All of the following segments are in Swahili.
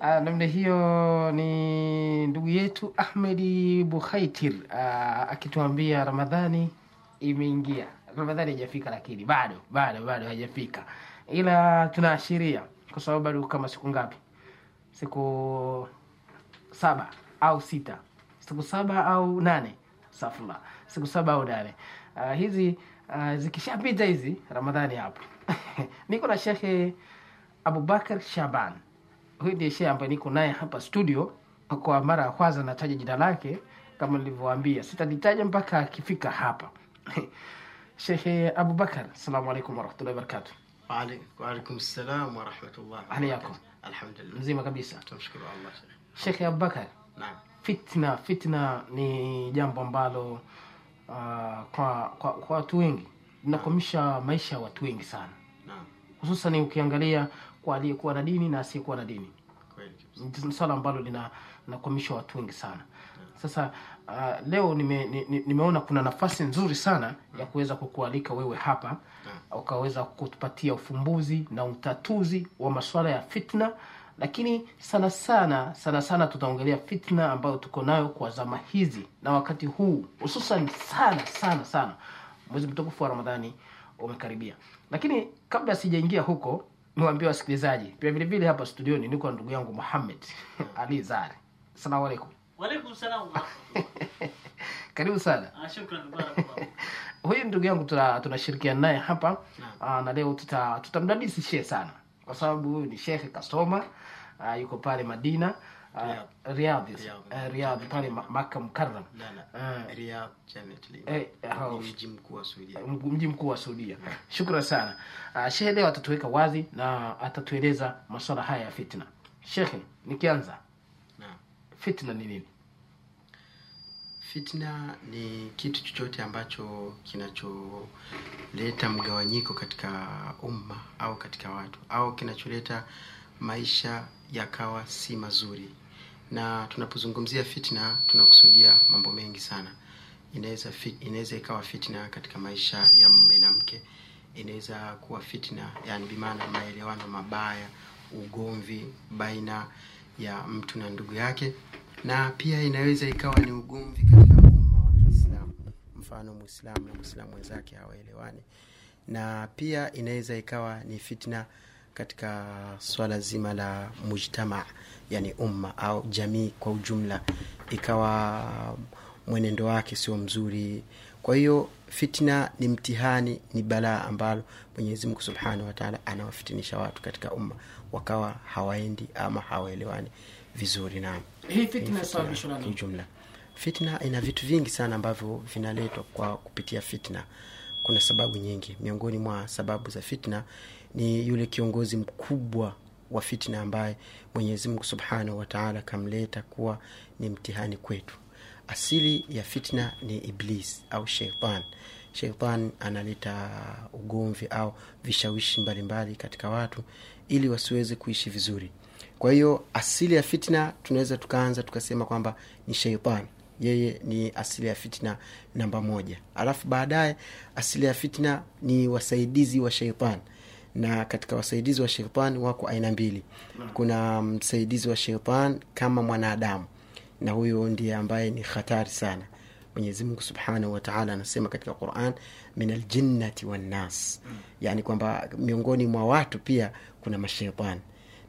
Ah, namna hiyo ni ndugu yetu Ahmedi Bukhaitir uh, akituambia Ramadhani imeingia. Ramadhani haijafika, lakini bado bado bado haijafika, ila tunaashiria kwa sababu bado kama siku ngapi? Siku saba au sita, siku saba au nane, safula, siku saba au nane. Uh, hizi uh, zikishapita hizi Ramadhani hapo niko na Shekhe Abubakar Shaban. Huyu ndiye shehe ambaye niko naye hapa studio. Kwa mara ya kwanza nataja jina lake kama nilivyowaambia, sitalitaja mpaka akifika hapa. Shehe Abubakar, assalamu alaikum warahmatullahi wabarakatu. Waalaikum salam warahmatullah. Hali yako? Alhamdulillah. Mzima kabisa. Tumshukuru Allah. Abubakar, Naam. fitna fitna ni jambo ambalo uh, kwa, kwa, kwa watu wengi linakwamisha maisha ya watu wengi sana, Naam. hususan ukiangalia kwa aliyekuwa na dini na asiyekuwa na dini. Ni swala ambalo lina linakwamisha watu wengi sana. Sasa uh, leo nime, ni, ni- nimeona kuna nafasi nzuri sana ya kuweza kukualika wewe hapa ukaweza kutupatia ufumbuzi na utatuzi wa masuala ya fitna, lakini sana sana sana sana tutaongelea fitna ambayo tuko nayo kwa zama hizi na wakati huu, hususan sana sana sana, mwezi mtukufu wa Ramadhani umekaribia. Lakini kabla sijaingia huko, niwaambie wasikilizaji pia vile vile hapa studioni niko na ndugu yangu Muhammad Ali Zari. Asalamu wa karibu sana. Ah, Shukran. Huyu ndugu yangu tuna- tunashirikiana naye hapa. Aa, na leo tuta- shehe sana. Kwa sababu huyu ni shekhe kasoma. Aa, yuko pale Madina Riyadh Riyadh. eh, pale Ma- Makka Mukarram la. Eh. Eh, mji mkuu wa Saudia. Shukran sana. Uh, shehe leo atatuweka wazi na atatueleza masuala haya ya fitna. Shekhe, nikianza, fitna ni nini? Fitna ni kitu chochote ambacho kinacholeta mgawanyiko katika umma au katika watu au kinacholeta maisha yakawa si mazuri. Na tunapozungumzia fitna tunakusudia mambo mengi sana. Inaweza inaweza ikawa fitna katika maisha ya mume na mke. Inaweza kuwa fitna, yani bimaana maelewano mabaya, ugomvi baina ya mtu na ndugu yake na pia inaweza ikawa ni ugomvi katika umma wa Kiislamu, mfano Muislamu na Muislamu wenzake hawaelewani, na pia inaweza ikawa ni fitna katika swala zima la mujtama, yani umma au jamii kwa ujumla, ikawa mwenendo wake sio mzuri. Kwa hiyo fitna ni mtihani, ni balaa ambalo Mwenyezi Mungu Subhanahu wataala anawafitinisha watu katika umma, wakawa hawaendi ama hawaelewani vizuri. Naam. Hii fitna na kwa ujumla. Fitna ina vitu vingi sana ambavyo vinaletwa kwa kupitia fitna. Kuna sababu nyingi. Miongoni mwa sababu za fitna ni yule kiongozi mkubwa wa fitna ambaye Mwenyezi Mungu Subhanahu wa Ta'ala kamleta kuwa ni mtihani kwetu. Asili ya fitna ni Iblis au sheitan. Sheitan analeta ugomvi au vishawishi mbalimbali katika watu ili wasiweze kuishi vizuri. Kwa hiyo asili ya fitna tunaweza tukaanza tukasema kwamba ni sheitan, yeye ni asili ya fitna namba moja. Alafu baadaye asili ya fitna ni wasaidizi wa sheitan, na katika wasaidizi wa sheitan wako aina mbili. Kuna msaidizi wa sheitan kama mwanadamu, na huyo ndiye ambaye ni hatari sana. Mwenyezi Mungu Subhanahu wa Ta'ala anasema katika Quran, min aljinnati wannas, yani kwamba miongoni mwa watu pia kuna masheitan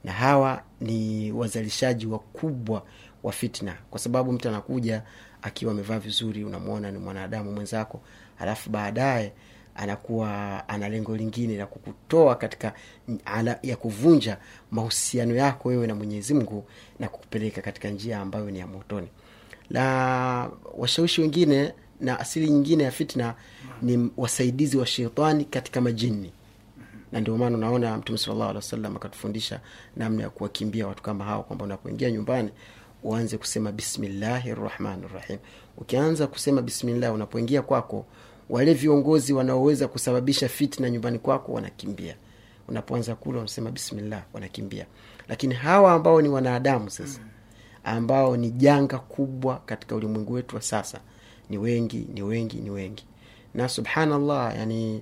na hawa ni wazalishaji wakubwa wa fitna, kwa sababu mtu anakuja akiwa amevaa vizuri, unamwona ni mwanadamu mwenzako, alafu baadaye anakuwa ana lengo lingine la kukutoa katika ala, ya kuvunja mahusiano yako wewe na Mwenyezi Mungu na kukupeleka katika njia ambayo ni ya motoni. La washawishi wengine na asili nyingine ya fitna ni wasaidizi wa shetani katika majini na ndio maana unaona mtume sallallahu alaihi wasallam akatufundisha namna ya kuwakimbia watu kama hao kwamba unapoingia nyumbani uanze kusema bismillahi rahmani rahim ukianza kusema bismillah unapoingia kwako wale viongozi wanaoweza kusababisha fitna nyumbani kwako wanakimbia. Unapoanza kula unasema bismillah wanakimbia. Lakini hawa ambao ni wanadamu sasa ambao ni janga kubwa katika ulimwengu wetu wa sasa ni wengi ni wengi ni wengi. Na subhanallah yani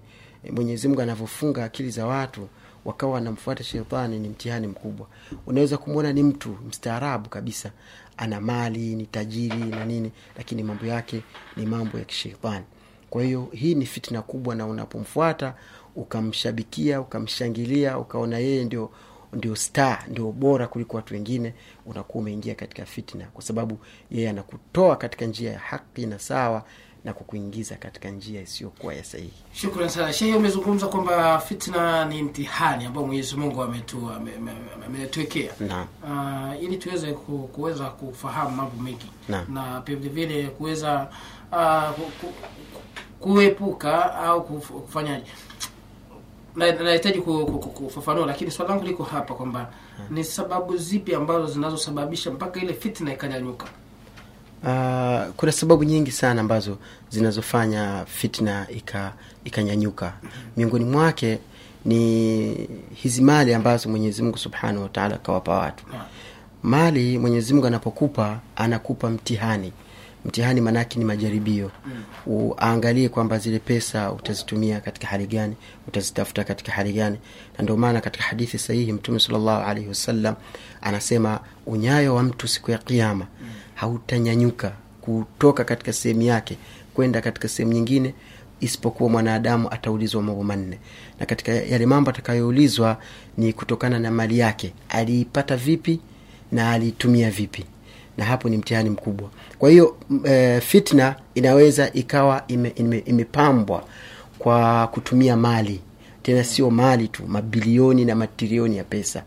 mwenyezi mungu anavyofunga akili za watu wakawa wanamfuata shetani ni mtihani mkubwa. Unaweza kumwona ni mtu mstaarabu kabisa. Ana mali ni tajiri na nini lakini mambo yake ni mambo ya kishetani kwa hiyo hii ni fitna kubwa na unapomfuata ukamshabikia ukamshangilia ukaona yeye ndio ndio star ndio bora kuliko watu wengine unakuwa umeingia katika fitna kwa sababu yeye anakutoa katika njia ya haki na sawa na kukuingiza katika njia isiyokuwa ya sahihi. Shukran sana. Shehe, umezungumza kwamba fitna ni mtihani ambao Mwenyezi Mungu ametu- ame- ame- ametuwekea. Uh, ili tuweze ku, kuweza kufahamu mambo mengi. Na, na pia vile vile kuweza uh, kuepuka au kufanya Na- nahitaji ku- ku- ku- kufafanua lakini swali langu liko hapa kwamba ni sababu zipi ambazo zinazosababisha mpaka ile fitna ikanyanyuka? Uh, kuna sababu nyingi sana ambazo zinazofanya fitna ika ikanyanyuka. Miongoni mwake ni hizi mali ambazo mwenyezi mungu subhanahu wataala akawapa watu. Mali mwenyezi mungu anapokupa anakupa mtihani mtihani manake ni majaribio. Mm. aangalie kwamba zile pesa utazitumia katika hali gani utazitafuta katika hali gani. Na ndio maana katika hadithi sahihi mtume salllahu alaihi wasallam anasema unyayo wa mtu siku ya kiama mm. hautanyanyuka kutoka katika sehemu yake kwenda katika sehemu nyingine isipokuwa mwanadamu ataulizwa mambo manne. Na katika yale mambo atakayoulizwa ni kutokana na mali yake. Aliipata vipi na aliitumia vipi na hapo ni mtihani mkubwa. Kwa hiyo e, fitna inaweza ikawa imepambwa ime, imepambwa kwa kutumia mali. Tena sio mali tu mabilioni na matrilioni ya pesa.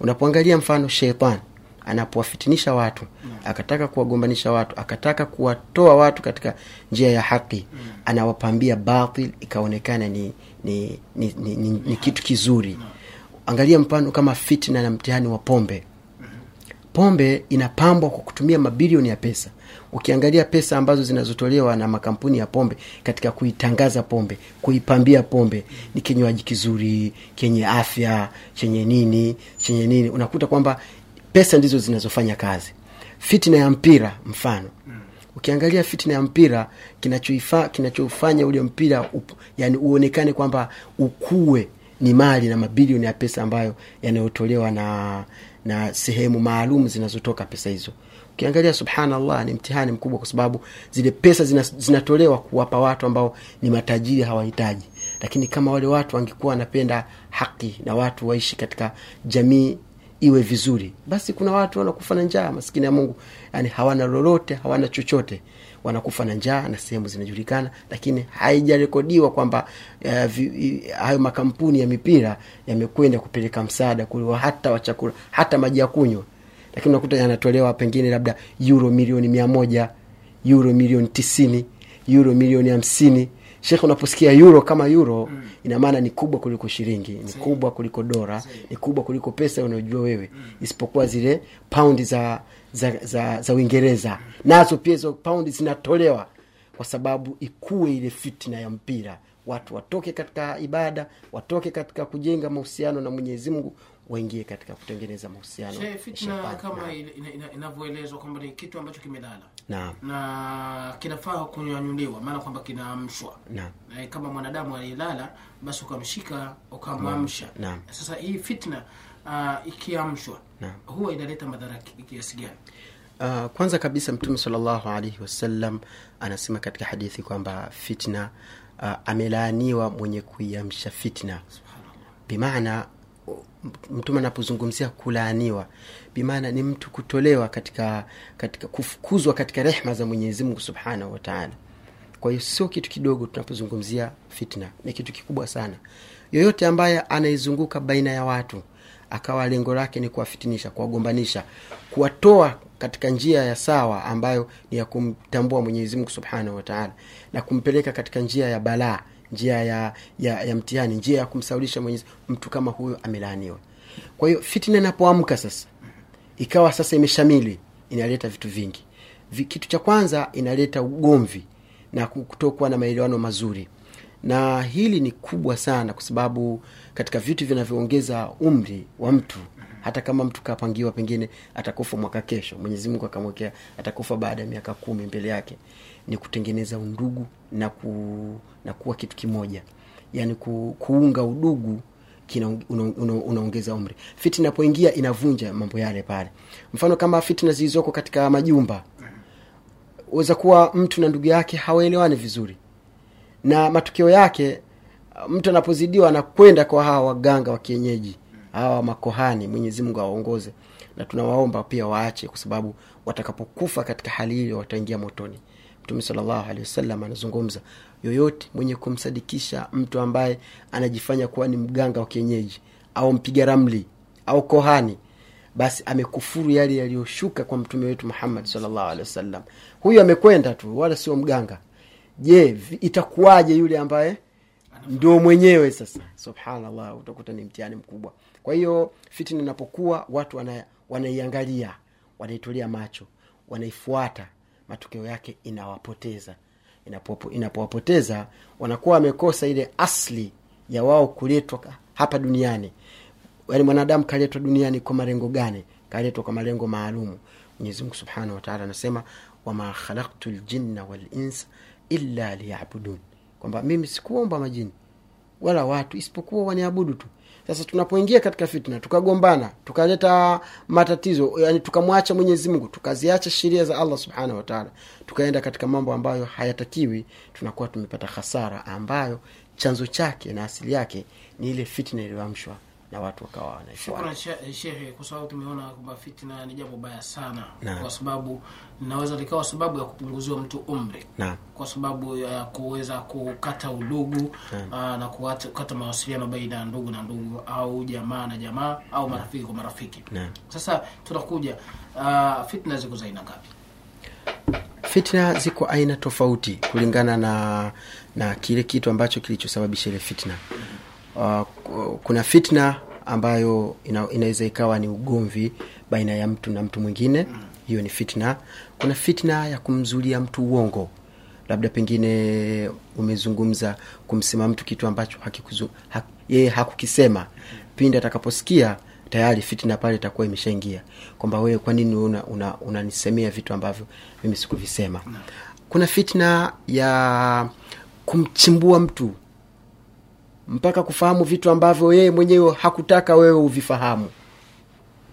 Unapoangalia mfano sheitan anapowafitinisha watu akataka kuwagombanisha watu akataka kuwatoa watu katika njia ya haki anawapambia batil ikaonekana ni, ni, ni, ni, ni, ni kitu kizuri. Angalia mfano kama fitna na mtihani wa pombe pombe inapambwa kwa kutumia mabilioni ya pesa. Ukiangalia pesa ambazo zinazotolewa na makampuni ya pombe katika kuitangaza pombe kuipambia pombe ni kinywaji kizuri chenye afya chenye nini chenye nini. Unakuta kwamba pesa ndizo zinazofanya kazi. Fitna ya mpira mfano. Ukiangalia fitna ya mpira kinachofanya ule mpira up, yani uonekane kwamba ukue ni mali na mabilioni ya pesa ambayo yanayotolewa na na sehemu maalum zinazotoka pesa hizo. Ukiangalia subhanallah ni mtihani mkubwa kwa sababu zile pesa zina, zinatolewa kuwapa watu ambao ni matajiri hawahitaji. Lakini kama wale watu wangekuwa wanapenda haki na watu waishi katika jamii iwe vizuri basi kuna watu wanakufa na njaa maskini ya mungu. Yani hawana lolote hawana chochote wanakufa na njaa na sehemu zinajulikana lakini haijarekodiwa kwamba uh, hayo makampuni ya mipira yamekwenda kupeleka msaada kuliwa hata wa chakula hata maji ya kunywa lakini unakuta yanatolewa pengine labda euro milioni mia moja euro milioni tisini euro milioni hamsini shekh unaposikia euro kama euro mm. ina maana ni kubwa kuliko shilingi ni kubwa kuliko dora ni kubwa kuliko pesa unayojua wewe mm. isipokuwa zile paundi za za za, za uingereza. Nazo pia hizo paundi zinatolewa kwa sababu ikuwe ile fitna ya mpira. Watu watoke katika ibada watoke katika kujenga mahusiano na mwenyezi mungu waingie katika kutengeneza mahusiano fitna kama inavyoelezwa kwamba ni kitu ambacho kimelala. Na, na kinafaa kunyanyuliwa maana kwamba kinaamshwa. Naam. Kama mwanadamu aliyelala basi ukamshika ukamwamsha. Sasa hii fitna uh, ikiamshwa huwa inaleta madhara kiasi gani? Uh, kwanza kabisa mtume salllahu alaihi wasallam anasema katika hadithi kwamba fitna uh, amelaaniwa mwenye kuiamsha fitna. Bimaana mtume anapozungumzia kulaaniwa bimaana ni mtu kutolewa katika katika kufukuzwa katika rehma za mwenyezi mungu subhanahu wataala kwa hiyo sio kitu kidogo tunapozungumzia fitna ni kitu kikubwa sana. Yoyote ambaye anaizunguka baina ya watu akawa lengo lake ni kuwafitinisha kuwagombanisha kuwatoa katika njia ya sawa ambayo ni ya kumtambua mwenyezi mungu subhanahu wataala na kumpeleka katika njia ya balaa njia ya, ya, ya mtihani njia ya kumsaulisha mwenyezi mtu kama huyo amelaaniwa. Kwa hiyo fitina inapoamka sasa ikawa sasa imeshamili inaleta vitu vingi. Kitu cha kwanza inaleta ugomvi na kutokuwa na maelewano mazuri. Na hili ni kubwa sana kwa sababu katika vitu vinavyoongeza umri wa mtu hata kama mtu kapangiwa pengine atakufa mwaka kesho mwenyezi mungu akamwekea atakufa baada ya miaka kumi mbele yake. Ni kutengeneza undugu na, ku, na kuwa kitu kimoja. Yaani ku, kuunga udugu kina una, una, unaongeza umri. Fitna inapoingia inavunja mambo yale pale. Mfano kama fitna zilizoko katika majumba. Weza kuwa mtu na ndugu yake hawaelewani vizuri. Na matokeo yake mtu anapozidiwa anakwenda kwa hawa waganga wa kienyeji hawa makohani mwenyezi mungu awaongoze. Na tunawaomba pia waache kwa sababu watakapokufa katika hali hiyo wataingia motoni. Mtume salllahu anazungumza yoyote mwenye kumsadikisha mtu ambaye anajifanya kuwa ni mganga wa kienyeji au mpiga ramli au kohani basi amekufuru yale yaliyoshuka kwa mtume wetu muhammad salllahu huyu amekwenda tu wala sio mganga. Je itakuwaje yule ambaye ndio mwenyewe sasa. Subhanallah utakuta ni mtihani mkubwa. Kwa hiyo fitna inapokuwa watu wana, wanaiangalia wanaitolea macho wanaifuata matokeo yake inawapoteza. Inapowapoteza wanakuwa wamekosa ile asli ya wao kuletwa hapa duniani. Yaani mwanadamu kaletwa duniani kwa malengo gani? Kaletwa kwa malengo maalumu. Mwenyezimungu subhanahu wataala anasema wama khalaktu ljinna walinsa illa liyabudun kwamba mimi sikuomba majini wala watu isipokuwa waniabudu tu. Sasa tunapoingia katika fitna tukagombana tukaleta matatizo yani tukamwacha mwenyezi mungu tukaziacha sheria za allah subhanahu wataala tukaenda katika mambo ambayo hayatakiwi tunakuwa tumepata hasara ambayo chanzo chake na asili yake ni ile fitna iliyoamshwa na watu wakawa wanaifuata she- kwa sababu tumeona kwamba fitna ni jambo baya sana, na, kwa sababu linaweza likawa sababu ya kupunguziwa mtu umri, na, kwa sababu ya kuweza kukata udugu na, na kuwata- kukata mawasiliano baina ya ndugu na ndugu au jamaa na jamaa au marafiki kwa marafiki. na. Sasa tunakuja uh, fitna ziko za aina ngapi? fitna ziko aina tofauti kulingana na na kile kitu ambacho kilichosababisha ile fitna uh, kuna fitna ambayo ina, inaweza ikawa ni ugomvi baina ya mtu na mtu mwingine. Hiyo ni fitna. Kuna fitna ya kumzulia mtu uongo. Labda pengine umezungumza kumsema mtu kitu ambacho yeye hakukisema. Pindi atakaposikia tayari fitna pale itakuwa imeshaingia. Kwamba wewe kwa unanisemea una, una vitu ambavyo mimi sikuvisema? Kuna fitna ya kumchimbua mtu mpaka kufahamu vitu ambavyo yeye mwenyewe hakutaka wewe uvifahamu.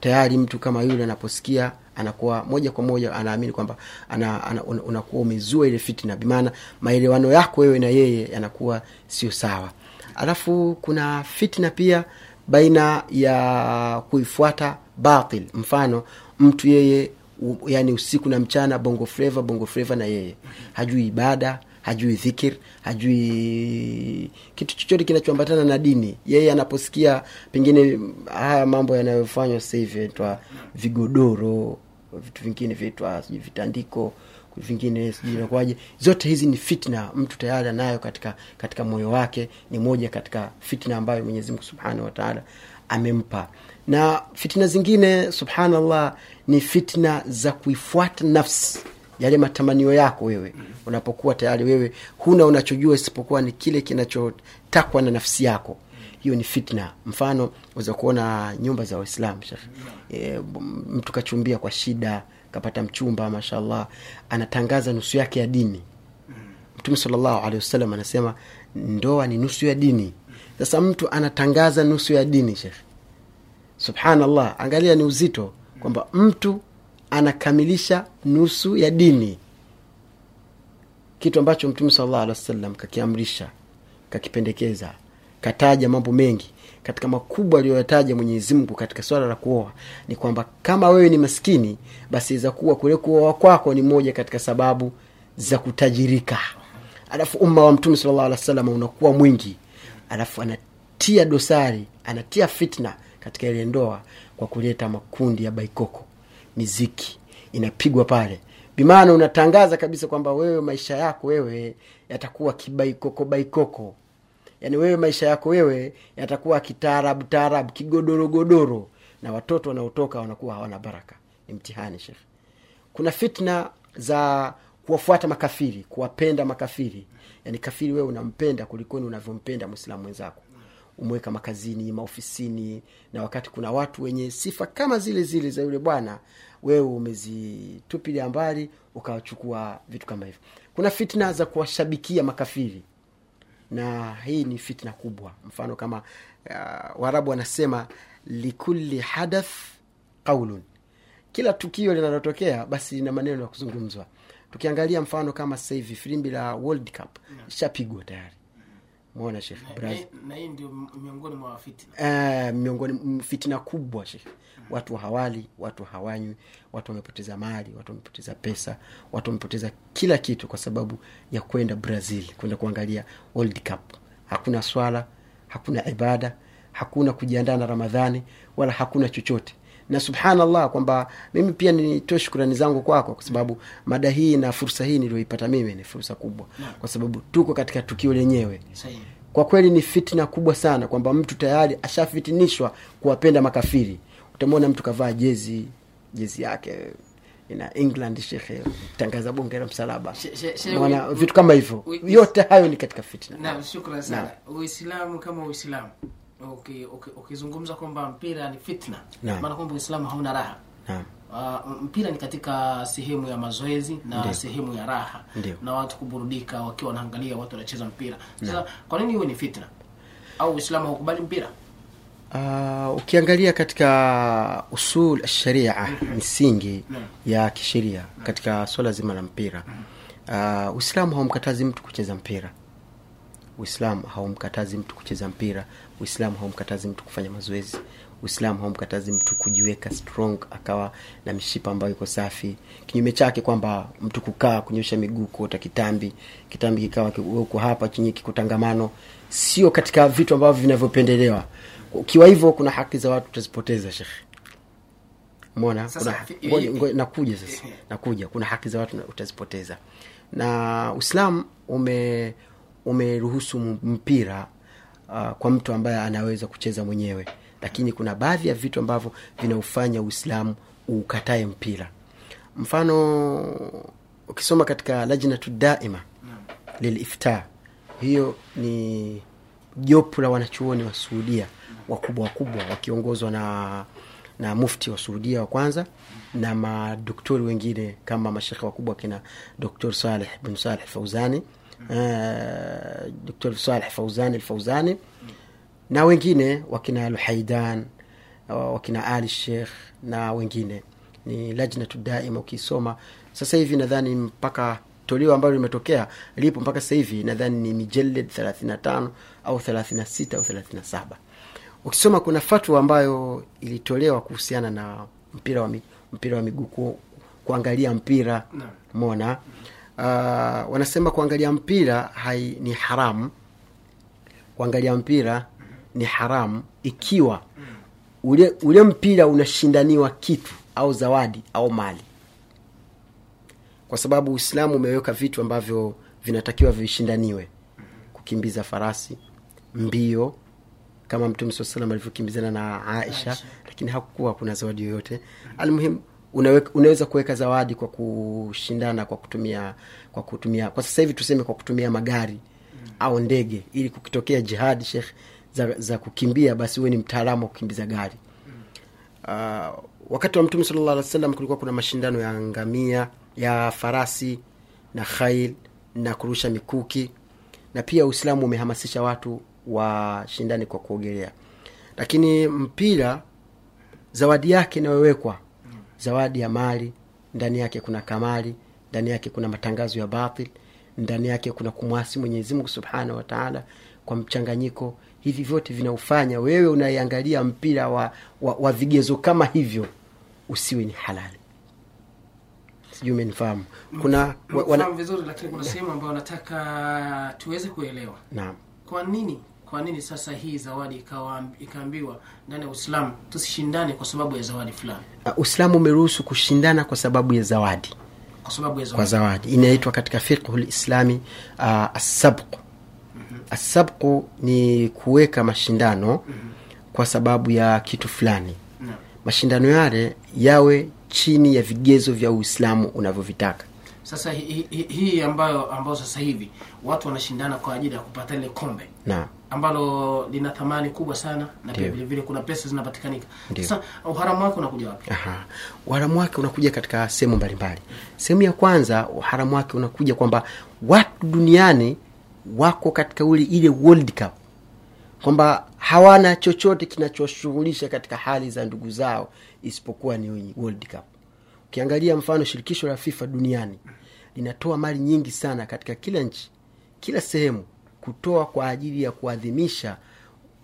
Tayari mtu kama yule anaposikia anakuwa moja kwa moja anaamini kwamba ana, ana, un, unakuwa umezua ile fitna bimaana maelewano yako wewe na yeye yanakuwa sio sawa. Alafu kuna fitna pia baina ya kuifuata batil. Mfano mtu yeye u, yani usiku na mchana bongo fleva bongo fleva na yeye. Hajui ibada hajui dhikir hajui kitu chochote kinachoambatana na dini. Yeye anaposikia pengine haya mambo yanayofanywa sasa yaitwa vigodoro vitu vingine vyaitwa sijui vitandiko vingine sijui inakuwaje. Zote hizi ni fitna mtu tayari anayo katika katika moyo wake. Ni moja katika fitna ambayo mwenyezi mungu subhanahu wataala amempa. Na fitna zingine subhanallah ni fitna za kuifuata nafsi yale matamanio yako wewe unapokuwa tayari wewe huna unachojua isipokuwa ni kile kinachotakwa na nafsi yako. Hiyo ni fitna. Mfano uweza kuona nyumba za waislam e, mtu kachumbia kwa shida kapata mchumba mashallah anatangaza nusu yake ya dini. Mtume salllahu alehi wasallam anasema ndoa ni nusu ya dini. Sasa mtu anatangaza nusu ya dini shekh subhanallah angalia ni uzito kwamba mtu anakamilisha nusu ya dini. Kitu ambacho mtume salllah alehi wasallam kakiamrisha kakipendekeza kataja mambo mengi. Katika makubwa aliyoyataja mwenyezimngu katika swala la kuoa ni kwamba kama wewe ni maskini basi iza kuwa kule kuoa kwako ni moja katika sababu za kutajirika. Alafu umma wa mtume salllah alih wa unakuwa mwingi. Alafu anatia dosari anatia fitna katika ile ndoa kwa kuleta makundi ya baikoko miziki inapigwa pale. Bimaana unatangaza kabisa kwamba wewe maisha yako wewe yatakuwa kibaikoko baikoko. Yaani wewe maisha yako wewe yatakuwa kitaarabu taarabu kigodorogodoro na watoto wanaotoka wanakuwa hawana baraka. Ni mtihani shekh kuna fitna za kuwafuata makafiri kuwapenda makafiri. Yaani kafiri wewe unampenda kulikoni unavyompenda mwislamu mwenzako umeweka makazini maofisini na wakati kuna watu wenye sifa kama zile zile za yule bwana wewe umezitupilia mbali ukawachukua vitu kama hivyo. Kuna fitna za kuwashabikia makafiri na hii ni fitna kubwa. Mfano kama uh, waarabu wanasema likulli hadath qaulun kila tukio linalotokea basi lina maneno ya kuzungumzwa. Tukiangalia mfano kama sasa hivi filimbi la world cup ishapigwa tayari mwona shekh Brazil na hii ndio miongoni mwa Eh, miongoni fitina kubwa shekhe watu hawali watu hawanywi watu wamepoteza mali watu wamepoteza pesa watu wamepoteza kila kitu kwa sababu ya kwenda brazil kwenda kuangalia world cup. Hakuna swala hakuna ibada hakuna kujiandaa na ramadhani wala hakuna chochote na subhanallah kwamba mimi pia nitoe shukrani zangu kwako kwa sababu mada hii na fursa hii niliyoipata mimi ni fursa kubwa. Kwa sababu tuko katika tukio lenyewe. Kwa kweli ni fitna kubwa sana kwamba mtu tayari ashafitinishwa kuwapenda makafiri. Utamwona mtu kavaa jezi jezi yake ina england shekhe tangaza bunge la msalaba. We- vitu kama hivyo. yote hayo ni katika fitna na, shukran sana. Uislamu kama uislamu uki- okay, ukizungumza kwamba mpira ni fitna maana kwamba uislamu hauna raha. Na. Uh, mpira ni katika sehemu ya mazoezi na Ndiyo. sehemu ya raha. Ndiyo. na watu kuburudika wakiwa wanaangalia watu wanacheza mpira. Sasa kwa nini iwe ni fitna? Au uislamu haukubali mpira? Uh, ukiangalia katika usul sharia misingi ya kisheria katika swala zima la mpira. Uh, uislamu haumkatazi mtu kucheza mpira. Uislamu haumkatazi mtu kucheza mpira uislamu haumkatazi mtu kufanya mazoezi. Uislamu haumkatazi mtu kujiweka strong akawa na mishipa ambayo iko safi. Kinyume chake kwamba mtu kukaa kunyosha miguu kuota kitambi kitambi kikawa ki- uko hapa chenye kikutangamano sio katika vitu ambavyo vinavyopendelewa. Ukiwa hivyo kuna haki za watu utazipoteza shekhe. Mona nakuja sasa. nakuja. Kuna haki za watu utazipoteza. Na Uislamu ume umeruhusu mpira uh, kwa mtu ambaye anaweza kucheza mwenyewe. Lakini kuna baadhi ya vitu ambavyo vinaufanya uislamu ukatae mpira. Mfano ukisoma katika lajnatu daima lilifta hiyo ni jopo la wanachuoni wa suudia wakubwa wakubwa wakiongozwa na na mufti wa suudia wa kwanza na madoktori wengine kama mashekhe wakubwa kina doktor saleh bin saleh fauzani uh, doktor saleh fauzani alfauzani. Na wengine wakina luhaidan uh, wakina ali Sheikh na wengine. Ni lajnatu daima ukisoma. Sasa hivi nadhani mpaka toleo ambalo limetokea lipo mpaka sasa hivi nadhani ni mijeled 35 au 36 au 37 ukisoma kuna fatwa ambayo ilitolewa kuhusiana na mpira wa, mi, mpira wa miguu kuangalia mpira. Mona uh, wanasema kuangalia mpira hai, ni haramu kuangalia mpira ni haramu ikiwa ule, ule mpira unashindaniwa kitu au zawadi au mali. Kwa sababu uislamu umeweka vitu ambavyo vinatakiwa vishindaniwe. Kukimbiza farasi mbio kama mtume saa salam alivyokimbizana na aisha Aisha. lakini hakukuwa kuna zawadi yoyote. Almuhim unaweza kuweka zawadi kwa kushindana kwa kutumia kwa kutumia kwa sasa hivi tuseme kwa kutumia magari au ndege. Ili kukitokea jihadi shekh za, za kukimbia basi huwe ni mtaalamu wa kukimbiza gari. Uh, wakati wa mtume salllah alih salam kulikuwa kuna mashindano ya ngamia ya farasi na khail na kurusha mikuki. Na pia uislamu umehamasisha watu washindane kwa kuogelea. Lakini mpira zawadi yake inayowekwa zawadi ya mali ndani yake kuna kamali ndani yake kuna matangazo ya batil ndani yake kuna kumwasi mwenyezi mungu subhanahu wa taala kwa mchanganyiko. Hivi vyote vinaufanya wewe unaiangalia mpira wa, wa, wa vigezo kama hivyo usiwe ni halali. Sijui umenifahamu. Kuna wana, vizuri lakini kuna sehemu ambayo nataka tuweze kuelewa. Naam. Kwa nini kwa nini sasa hii zawadi ikaambiwa ndani ya uislamu tusishindane kwa sababu ya zawadi fulani? Uh, uislamu umeruhusu kushindana kwa sababu ya zawadi. Kwa sababu ya kwa zawadi. zawadi. Inaitwa katika fiqhu lislami uh, assabqu assabqu ni kuweka mashindano kwa sababu ya kitu fulani. No. mashindano yale yawe chini ya vigezo vya uislamu unavyovitaka. Sasa hii hi, hi, ambayo ambayo sasa hivi watu wanashindana kwa ajili ya kupata ile kombe. Naam ambalo lina thamani kubwa sana na pia vile vile kuna pesa zinapatikanika. Sasa uharamu wake unakuja wapi? Aha. uharamu wake unakuja katika sehemu mbalimbali. Sehemu ya kwanza uharamu wake unakuja kwamba watu duniani wako katika ule ile world cup. Kwamba hawana chochote kinachoshughulisha katika hali za ndugu zao isipokuwa ni world cup. Ukiangalia mfano shirikisho la fifa duniani linatoa mali nyingi sana katika kila nchi kila sehemu kutoa kwa ajili ya kuadhimisha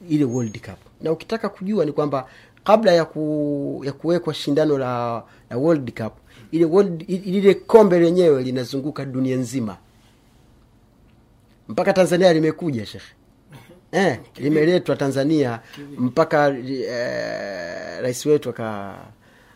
ile world cup. Na ukitaka kujua ni kwamba kabla ya, ku, ya kuwekwa shindano la, la world cup ile world, lile kombe lenyewe linazunguka dunia nzima. Mpaka tanzania limekuja shekhe eh, limeletwa tanzania mpaka eh, rais wetu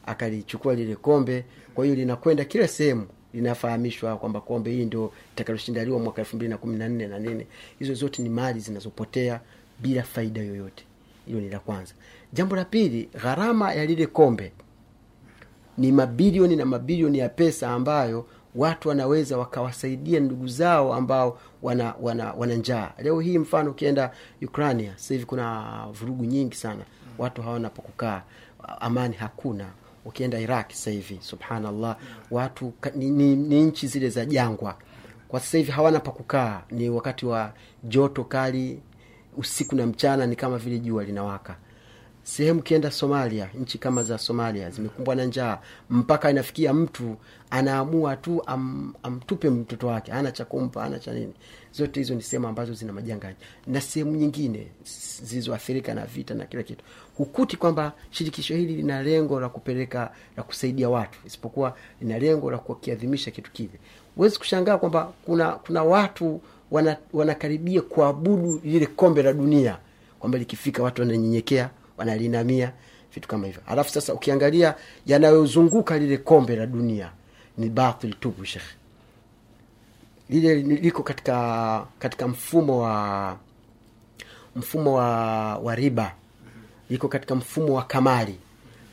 akalichukua lile kombe. Kwa hiyo linakwenda kila sehemu linafahamishwa kwamba kombe hii ndio itakaloshindaliwa mwaka elfu mbili na kumi na nne na nini. Hizo zote ni mali zinazopotea bila faida yoyote. Hilo ni la kwanza. Jambo la pili gharama ya lile kombe ni mabilioni na mabilioni ya pesa ambayo watu wanaweza wakawasaidia ndugu zao ambao wana wana, wana njaa. Leo hii mfano ukienda ukrania hivi kuna vurugu nyingi sana. Watu hawana pa amani hakuna ukienda iraq sasa hivi subhanallah. Watu ni, ni, ni nchi zile za jangwa. Kwa sasa hivi hawana pa kukaa. Ni wakati wa joto kali usiku na mchana ni kama vile jua linawaka sehemu ukienda somalia nchi kama za somalia zimekumbwa na njaa mpaka inafikia mtu anaamua tu am, amtupe mtoto wake. Ana cha kumpa ana cha nini. Zote hizo ni sehemu ambazo zina majanga na sehemu nyingine zilizoathirika na vita na kila kitu. Hukuti kwamba shirikisho hili lina lengo la kupeleka la kusaidia watu isipokuwa lina lengo la kukiadhimisha kitu kile. Huwezi kushangaa kwamba kuna kuna watu wana, wanakaribia kuabudu lile kombe la dunia kwamba likifika watu wananyenyekea wanalinamia vitu kama hivyo. Alafu sasa ukiangalia yanayozunguka lile kombe la dunia ni batil tupu shekh lile liko katika katika mfumo wa mfumo wa, wa riba. Liko katika mfumo wa kamari.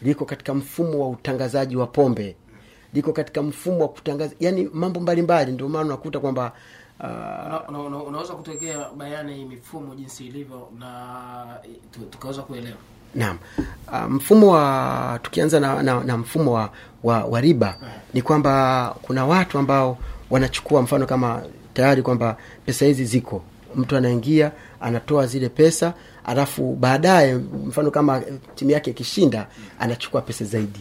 Liko katika mfumo wa utangazaji wa pombe. Liko katika mfumo wa kutangaza yani mambo mbalimbali. Ndio maana unakuta kwamba uh, Una- una- una- unaweza kutokea bayana hii mifumo jinsi ilivyo na tukaweza kuelewa? Naam. Uh, mfumo wa tukianza na, na, na mfumo wa, wa, wa riba ni kwamba kuna watu ambao wanachukua mfano kama tayari kwamba pesa hizi ziko. Mtu anaingia anatoa zile pesa alafu baadaye mfano kama timu yake ikishinda anachukua pesa zaidi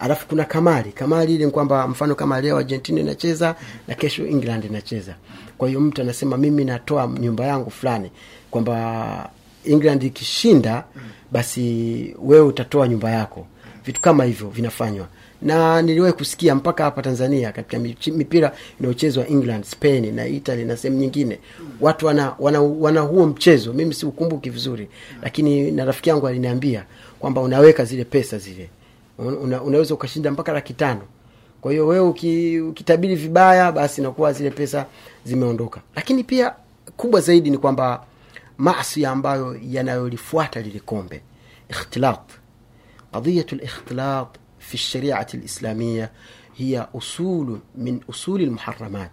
alafu kuna kamari kamari ile kwamba mfano kama leo argentina inacheza na kesho england inacheza. Kwa hiyo mtu anasema mimi natoa nyumba yangu fulani. Kwamba england ikishinda basi wewe utatoa nyumba yako. Vitu kama hivyo vinafanywa. Na niliwahi kusikia mpaka hapa tanzania katika mipira inayochezwa england spain na italy na sehemu nyingine watu wana, wana, wana huo mchezo. Mimi siukumbuki vizuri lakini na rafiki yangu aliniambia kwamba unaweka zile pesa zile una, unaweza ukashinda mpaka laki tano. Kwa hiyo wewe uki, ukitabiri vibaya basi nakuwa zile pesa zimeondoka. Lakini pia kubwa zaidi ni kwamba maasi ambayo yanayolifuata lile kombe ikhtilat qadiyatu likhtilat fi lshariati lislamia hiya usulu min usuli lmuharamat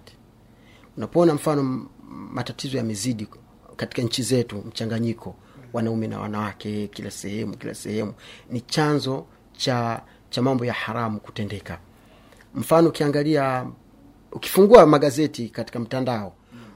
unapoona mfano matatizo yamezidi katika nchi zetu mchanganyiko wanaume na wanawake kila sehemu kila sehemu. Ni chanzo cha cha mambo ya haramu kutendeka. Mfano ukiangalia ukifungua magazeti katika mtandao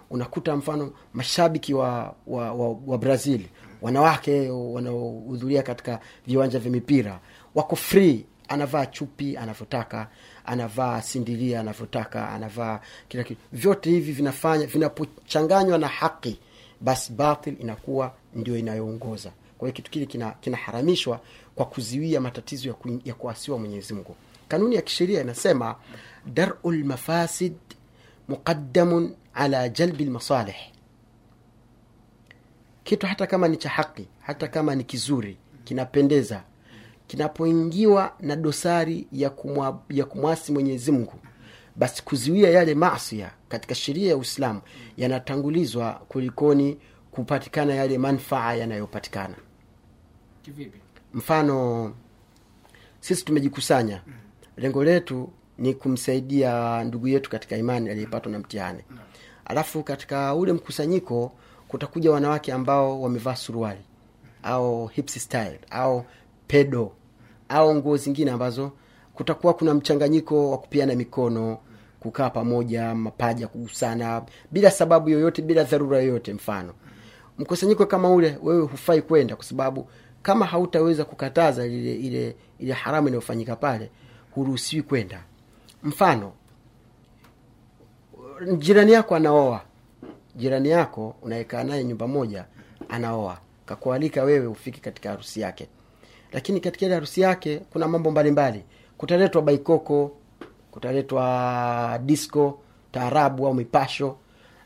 unakuta mfano mashabiki wa, wa, wa, wa brazil wanawake wanaohudhuria katika viwanja vya mipira wako free anavaa chupi anavyotaka anavaa sindilia anavyotaka anavaa kila kitu. Vyote hivi vinafanya vinapochanganywa na haki basi batil inakuwa ndio inayoongoza. Kwa hiyo kitu kile kina- kinaharamishwa kwa kuziwia matatizo ya, ku, ya kuasiwa mwenyezi mungu. Kanuni ya kisheria inasema daru lmafasid muqaddamun ala jalbi lmasalih kitu hata kama ni cha haki hata kama ni kizuri kinapendeza kinapoingiwa na dosari ya, kumwa, ya kumwasi mwenyezi mungu basi kuziwia yale masia katika sheria ya uislamu yanatangulizwa kulikoni kupatikana yale manfaa yanayopatikana. Kivipi mfano sisi tumejikusanya. Lengo letu ni kumsaidia ndugu yetu katika imani aliyepatwa na mtihani. Alafu katika ule mkusanyiko kutakuja wanawake ambao wamevaa suruali au style au pedo au nguo zingine ambazo kutakuwa kuna mchanganyiko wa kupiana mikono kukaa pamoja mapaja kugusana bila sababu yoyote bila dharura yoyote mfano. Mkusanyiko kama ule wewe hufai kwenda kwa sababu kama hautaweza kukataza ile ile ile haramu inayofanyika pale huruhusiwi kwenda. Mfano jirani yako anaoa. Jirani yako unaekaa naye nyumba moja anaoa. Kakualika wewe ufike katika harusi yake. Lakini katika ile harusi yake kuna mambo mbalimbali. Kutaletwa baikoko kutaletwa disco taarabu au mipasho.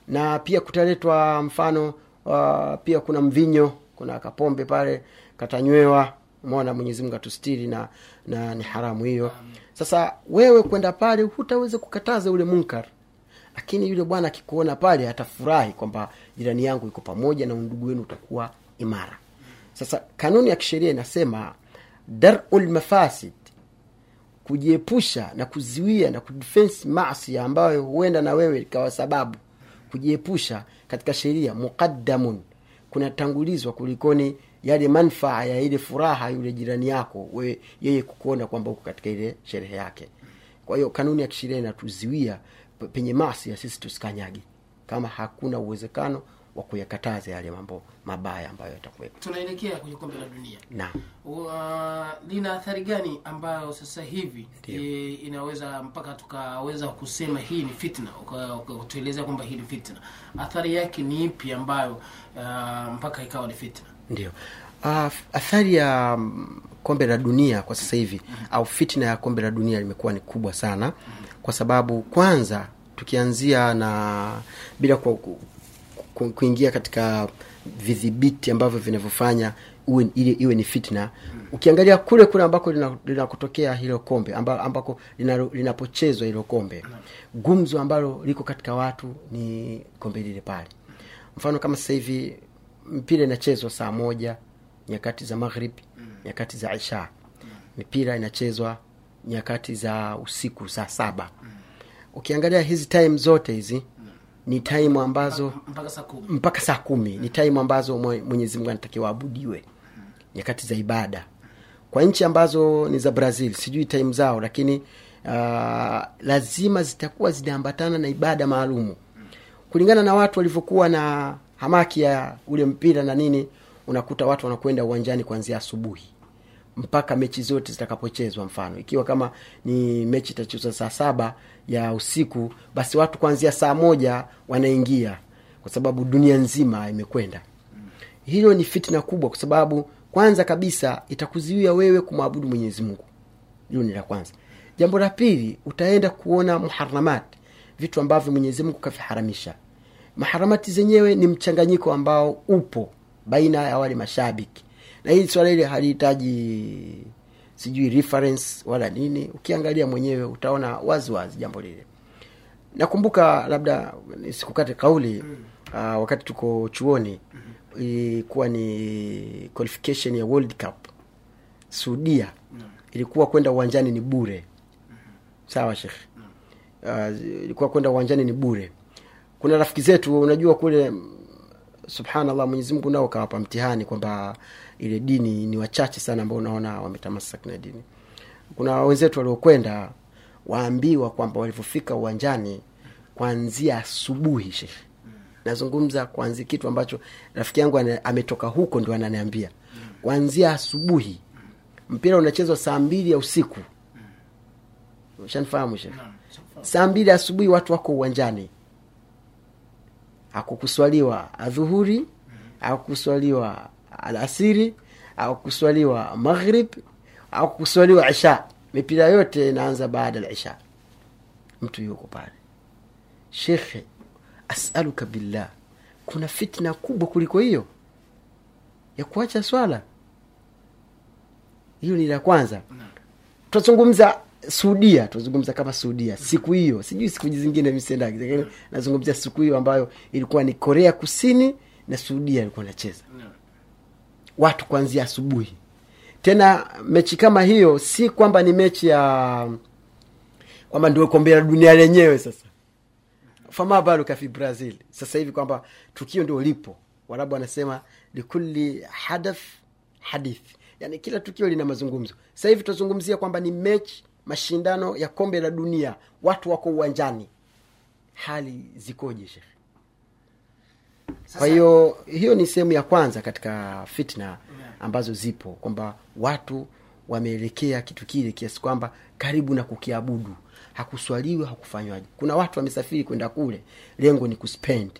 Na pia kutaletwa mfano uh, pia kuna mvinyo kuna kapombe pale katanywewa umeona mwenyezi mungu atustiri na, na ni haramu hiyo. Sasa wewe kwenda pale hutaweza kukataza ule munkar. Lakini yule bwana akikuona pale atafurahi kwamba jirani yangu iko pamoja na undugu wenu utakuwa imara. Sasa kanuni ya kisheria inasema daru kujiepusha na kuziwia na kudefense masi ambayo huenda na wewe ikawa sababu. Kujiepusha katika sheria muqaddamun kunatangulizwa kulikoni yale manfaa ya ile furaha yule jirani yako we, yeye kukuona kwamba uko katika ile sherehe yake. Kwa hiyo kanuni ya kisheria inatuziwia penye masi ya sisi tusikanyagi kama hakuna uwezekano wa kuyakataza yale mambo mabaya ambayo yatakuwepo. Tunaelekea kwenye kombe la dunia. Naam. Lina athari gani ambayo sasa hivi e, inaweza mpaka tukaweza kusema hii ni fitna uka- uka- kutuelezea kwamba hii ni fitna? Athari yake ni ipi ambayo uh, mpaka ikawa ni fitna ndio. Uh, athari ya um, kombe la dunia kwa sasa hivi au fitna ya kombe la dunia limekuwa ni kubwa sana. Kwa sababu kwanza tukianzia na bila ku, ku, ku, kuingia katika vidhibiti ambavyo vinavyofanya uwe, ile iwe ni fitna ukiangalia kule kule ambako lina- hilo kombe amba, ambako linapochezwa linapochezwa hilo kombe gumzo ambalo liko katika watu ni kombe lile pale. Mfano kama sasa hivi mpira inachezwa saa moja nyakati za maghrib nyakati za isha. Mipira inachezwa nyakati za usiku saa saba. Ukiangalia hizi time zote hizi ni time ambazo mpaka saa kumi. mpaka saa kumi. Ni time ambazo Mwe- mwenyezi mungu anatakiwa abudiwe nyakati za ibada. Kwa nchi ambazo ni za brazil sijui time zao lakini uh, lazima zitakuwa zinaambatana na ibada maalumu. Kulingana na watu walivyokuwa na hamaki ya ule mpira na nini unakuta watu wanakwenda uwanjani kuanzia asubuhi mpaka mechi zote zitakapochezwa mfano. Ikiwa kama ni mechi itachezwa saa saba ya usiku basi watu kuanzia saa moja wanaingia kwa sababu dunia nzima imekwenda. Hilo ni fitna kubwa kwa sababu kwanza kabisa itakuziwia wewe kumwabudu mwenyezi mungu. Hilo ni la kwanza. Jambo la pili utaenda kuona muharamat vitu ambavyo mwenyezi mungu kaviharamisha maharamati zenyewe ni mchanganyiko ambao upo baina ya wale mashabiki. Na hili swala hili halihitaji sijui reference wala nini. Ukiangalia mwenyewe utaona wazi wazi jambo lile. Nakumbuka labda sikukate kauli uh, wakati tuko chuoni ilikuwa ni qualification ya world cup. Suudia ilikuwa kwenda uwanjani ni bure. Sawa shekh uh, ilikuwa kwenda uwanjani ni bure kuna rafiki zetu unajua kule subhanallah mwenyezi mungu nao kawapa mtihani kwamba ile dini ni wachache sana ambao unaona wametamasak na dini. Kuna wenzetu waliokwenda waambiwa kwamba walivyofika uwanjani kuanzia asubuhi shekhe nazungumza kuanzia kitu ambacho rafiki yangu ana- ametoka huko ndo ananiambia. Kuanzia asubuhi mpira unachezwa saa mbili ya usiku. Shanifahamu shekhe saa mbili asubuhi watu wako uwanjani hakukuswaliwa adhuhuri hakukuswaliwa alasiri hakukuswaliwa maghrib hakukuswaliwa isha. Mipira yote inaanza baada la isha. Mtu yuko pale. Shekhe asaluka billah. Kuna fitna kubwa kuliko hiyo. Ya kuacha swala. Hiyo ni la kwanza. Tutazungumza suudia tuzungumza kama suudia siku hiyo sijui siku zingine lakini nazungumzia siku hiyo ambayo ilikuwa ni korea kusini na suudia ilikuwa nacheza watu kuanzia asubuhi. Tena mechi kama hiyo si kwamba ni mechi ya kwamba ndio kombe la dunia lenyewe sasa. Fama brazil. Sasa hivi kwamba tukio ndio lipo. Warabu wanasema likulli hadath hadith. Yani kila tukio lina mazungumzo. Sasa hivi tunazungumzia kwamba ni mechi mashindano ya kombe la dunia watu wako uwanjani. Hali zikoje shekhe kwa hiyo hiyo ni sehemu ya kwanza katika fitna ambazo zipo kwamba watu wameelekea kitu kile kiasi kwamba karibu na kukiabudu. Hakuswaliwi hakufanywaji kuna watu wamesafiri kwenda kule lengo ni kuspend.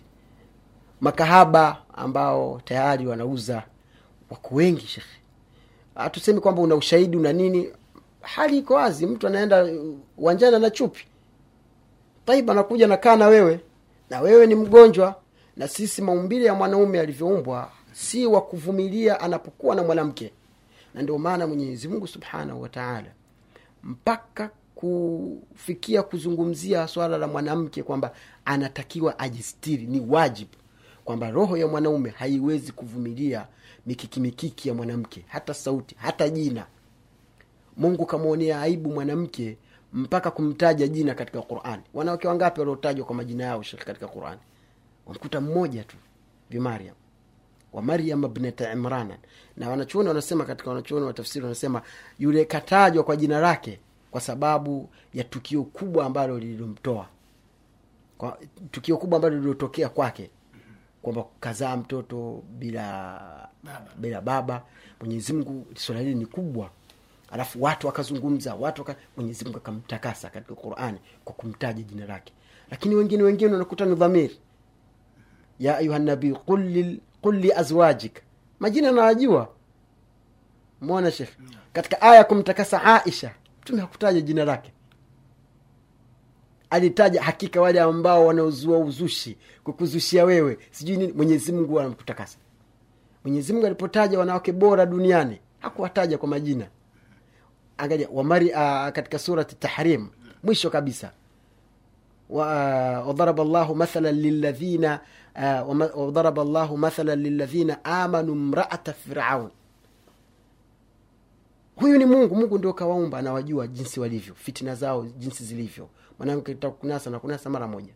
Makahaba ambao tayari wanauza wako wengi shekhe hatusemi kwamba una ushahidi una nini hali iko wazi mtu anaenda uwanjani ana chupi. Taib anakuja nakaa na wewe na wewe ni mgonjwa na sisi maumbile ya mwanaume alivyoumbwa si wa kuvumilia anapokuwa na mwanamke. Na ndio maana mwenyezi mungu subhanahu wataala mpaka kufikia kuzungumzia swala la mwanamke kwamba anatakiwa ajistiri ni wajibu kwamba roho ya mwanaume haiwezi kuvumilia mikiki mikiki ya mwanamke hata sauti hata jina mungu kamwonea aibu mwanamke mpaka kumtaja jina katika qurani wanawake wangapi waliotajwa kwa majina yao shekh katika qurani wamkuta mmoja tu bimaryam wa maryam bnata imrana na wanachuoni wanasema katika wanachuoni wa tafsiri wanasema yule katajwa kwa jina lake kwa sababu ya tukio kubwa ambalo lililomtoa. Kwa tukio kubwa ambalo lililotokea kwake. Kwamba kazaa mtoto bila Baba. bila baba. Mwenyezi mungu swala hili ni kubwa alafu watu wakazungumza watu waka, mwenyezi mungu akamtakasa katika qurani kwa kumtaja jina lake. Lakini wengine wengine wanakuta ni dhamiri. Ya ayuha nabii qul lil- liazwajik majina anayajua mona shekh katika aya ya kumtakasa aisha mtume hakutaja jina lake. Alitaja hakika wale ambao wanaozua uzushi kukuzushia wewe. Sijui nini mwenyezi mungu anamkutakasa mwenyezi mungu alipotaja wanawake bora duniani hakuwataja kwa majina angalia wamari uh, katika surati tahrim mwisho kabisa. Wadharaba wadaraba llahu mathalan liladhina uh, wama- llahu mathalan liladhina amanu mraata firaun. Huyu ni mungu. Mungu ndio kawaumba anawajua jinsi walivyo fitina zao jinsi zilivyo. Mwanamke takunasa na kunasa mara moja.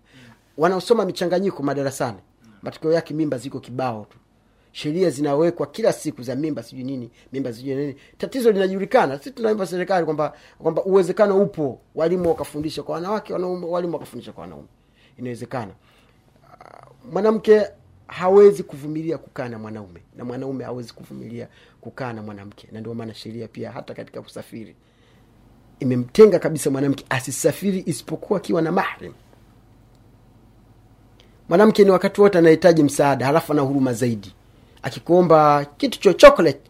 Wanaosoma michanganyiko madarasani matokeo yake mimba ziko kibao tu sheria zinawekwa kila siku za mimba sijui nini mimba sijui nini. Tatizo linajulikana. Si tunaimba serikali kwamba kwamba uwezekano upo. Walimu wakafundisha kwa wanawake wanaume walimu wakafundisha kwa wanaume. Inawezekana. Mwanamke hawezi kuvumilia kukaa na mwanaume na mwanaume hawezi kuvumilia kukaa na mwanamke. Na ndio maana sheria pia hata katika kusafiri imemtenga kabisa mwanamke asisafiri isipokuwa akiwa na mahrim mwanamke ni wakati wote anahitaji msaada halafu ana huruma zaidi akikuomba kitu cho chocolate.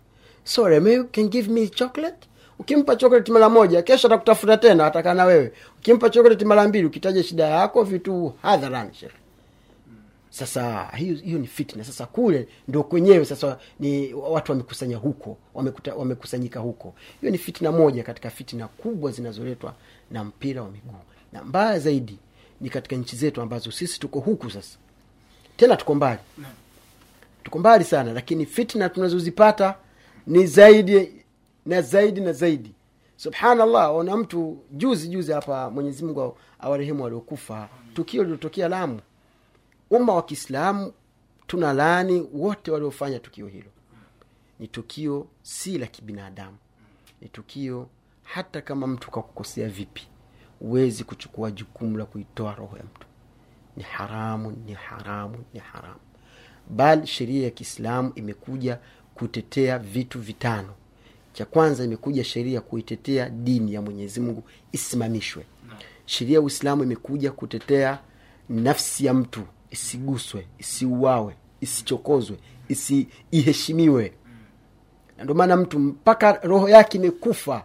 Sorry may you can give me chocolate? Ukimpa chocolate mara moja kesho atakutafuta tena atakaa na wewe. Ukimpa chocolate mara mbili ukitaja shida yako vitu hadharani shekhe sasa hiyo hiyo ni fitna sasa kule ndo kwenyewe sasa ni watu wamekusanya huko wamekuta, wamekusanyika huko. Hiyo ni fitna moja katika fitna kubwa zinazoletwa na mpira wa miguu. Na mbaya zaidi ni katika nchi zetu ambazo sisi tuko huku sasa. Tena tuko mbali tuko mbali sana lakini fitna tunazozipata ni zaidi na zaidi na zaidi. Subhanallah ona mtu juzi juzi hapa mwenyezi mungu awarehemu waliokufa. Tukio lilotokea lamu. Umma wa kiislamu tuna laani wote waliofanya tukio hilo. Ni tukio si la kibinadamu. Ni tukio hata kama mtu kakukosea vipi huwezi kuchukua jukumu la kuitoa roho ya mtu. Ni haramu ni haramu ni haramu bali sheria ya kiislamu imekuja kutetea vitu vitano. Cha kwanza imekuja sheria kuitetea dini ya mwenyezi mungu isimamishwe. Sheria ya uislamu imekuja kutetea nafsi ya mtu isiguswe isiuawe isichokozwe isi iheshimiwe. Na ndio maana mtu mpaka roho yake imekufa.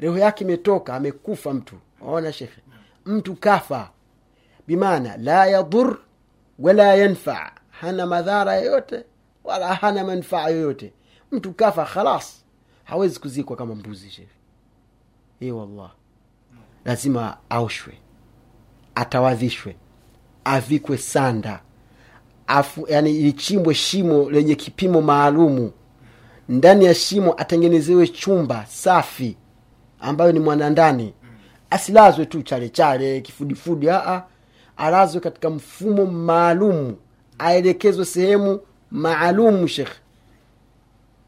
Roho yake imetoka amekufa mtu. Ona shekhe mtu kafa. Bimaana la yadhur wala yanfaa hana madhara yoyote wala hana manfaa yoyote. Mtu kafa khalas hawezi kuzikwa kama mbuzi wallah. Lazima aoshwe atawadhishwe avikwe sanda afu yani lichimbwe shimo lenye kipimo maalumu. Ndani ya shimo atengenezewe chumba safi ambayo ni mwanandani. Asilazwe tu chale chale kifudifudi aa alazwe katika mfumo maalum aelekezwe sehemu maalum shekh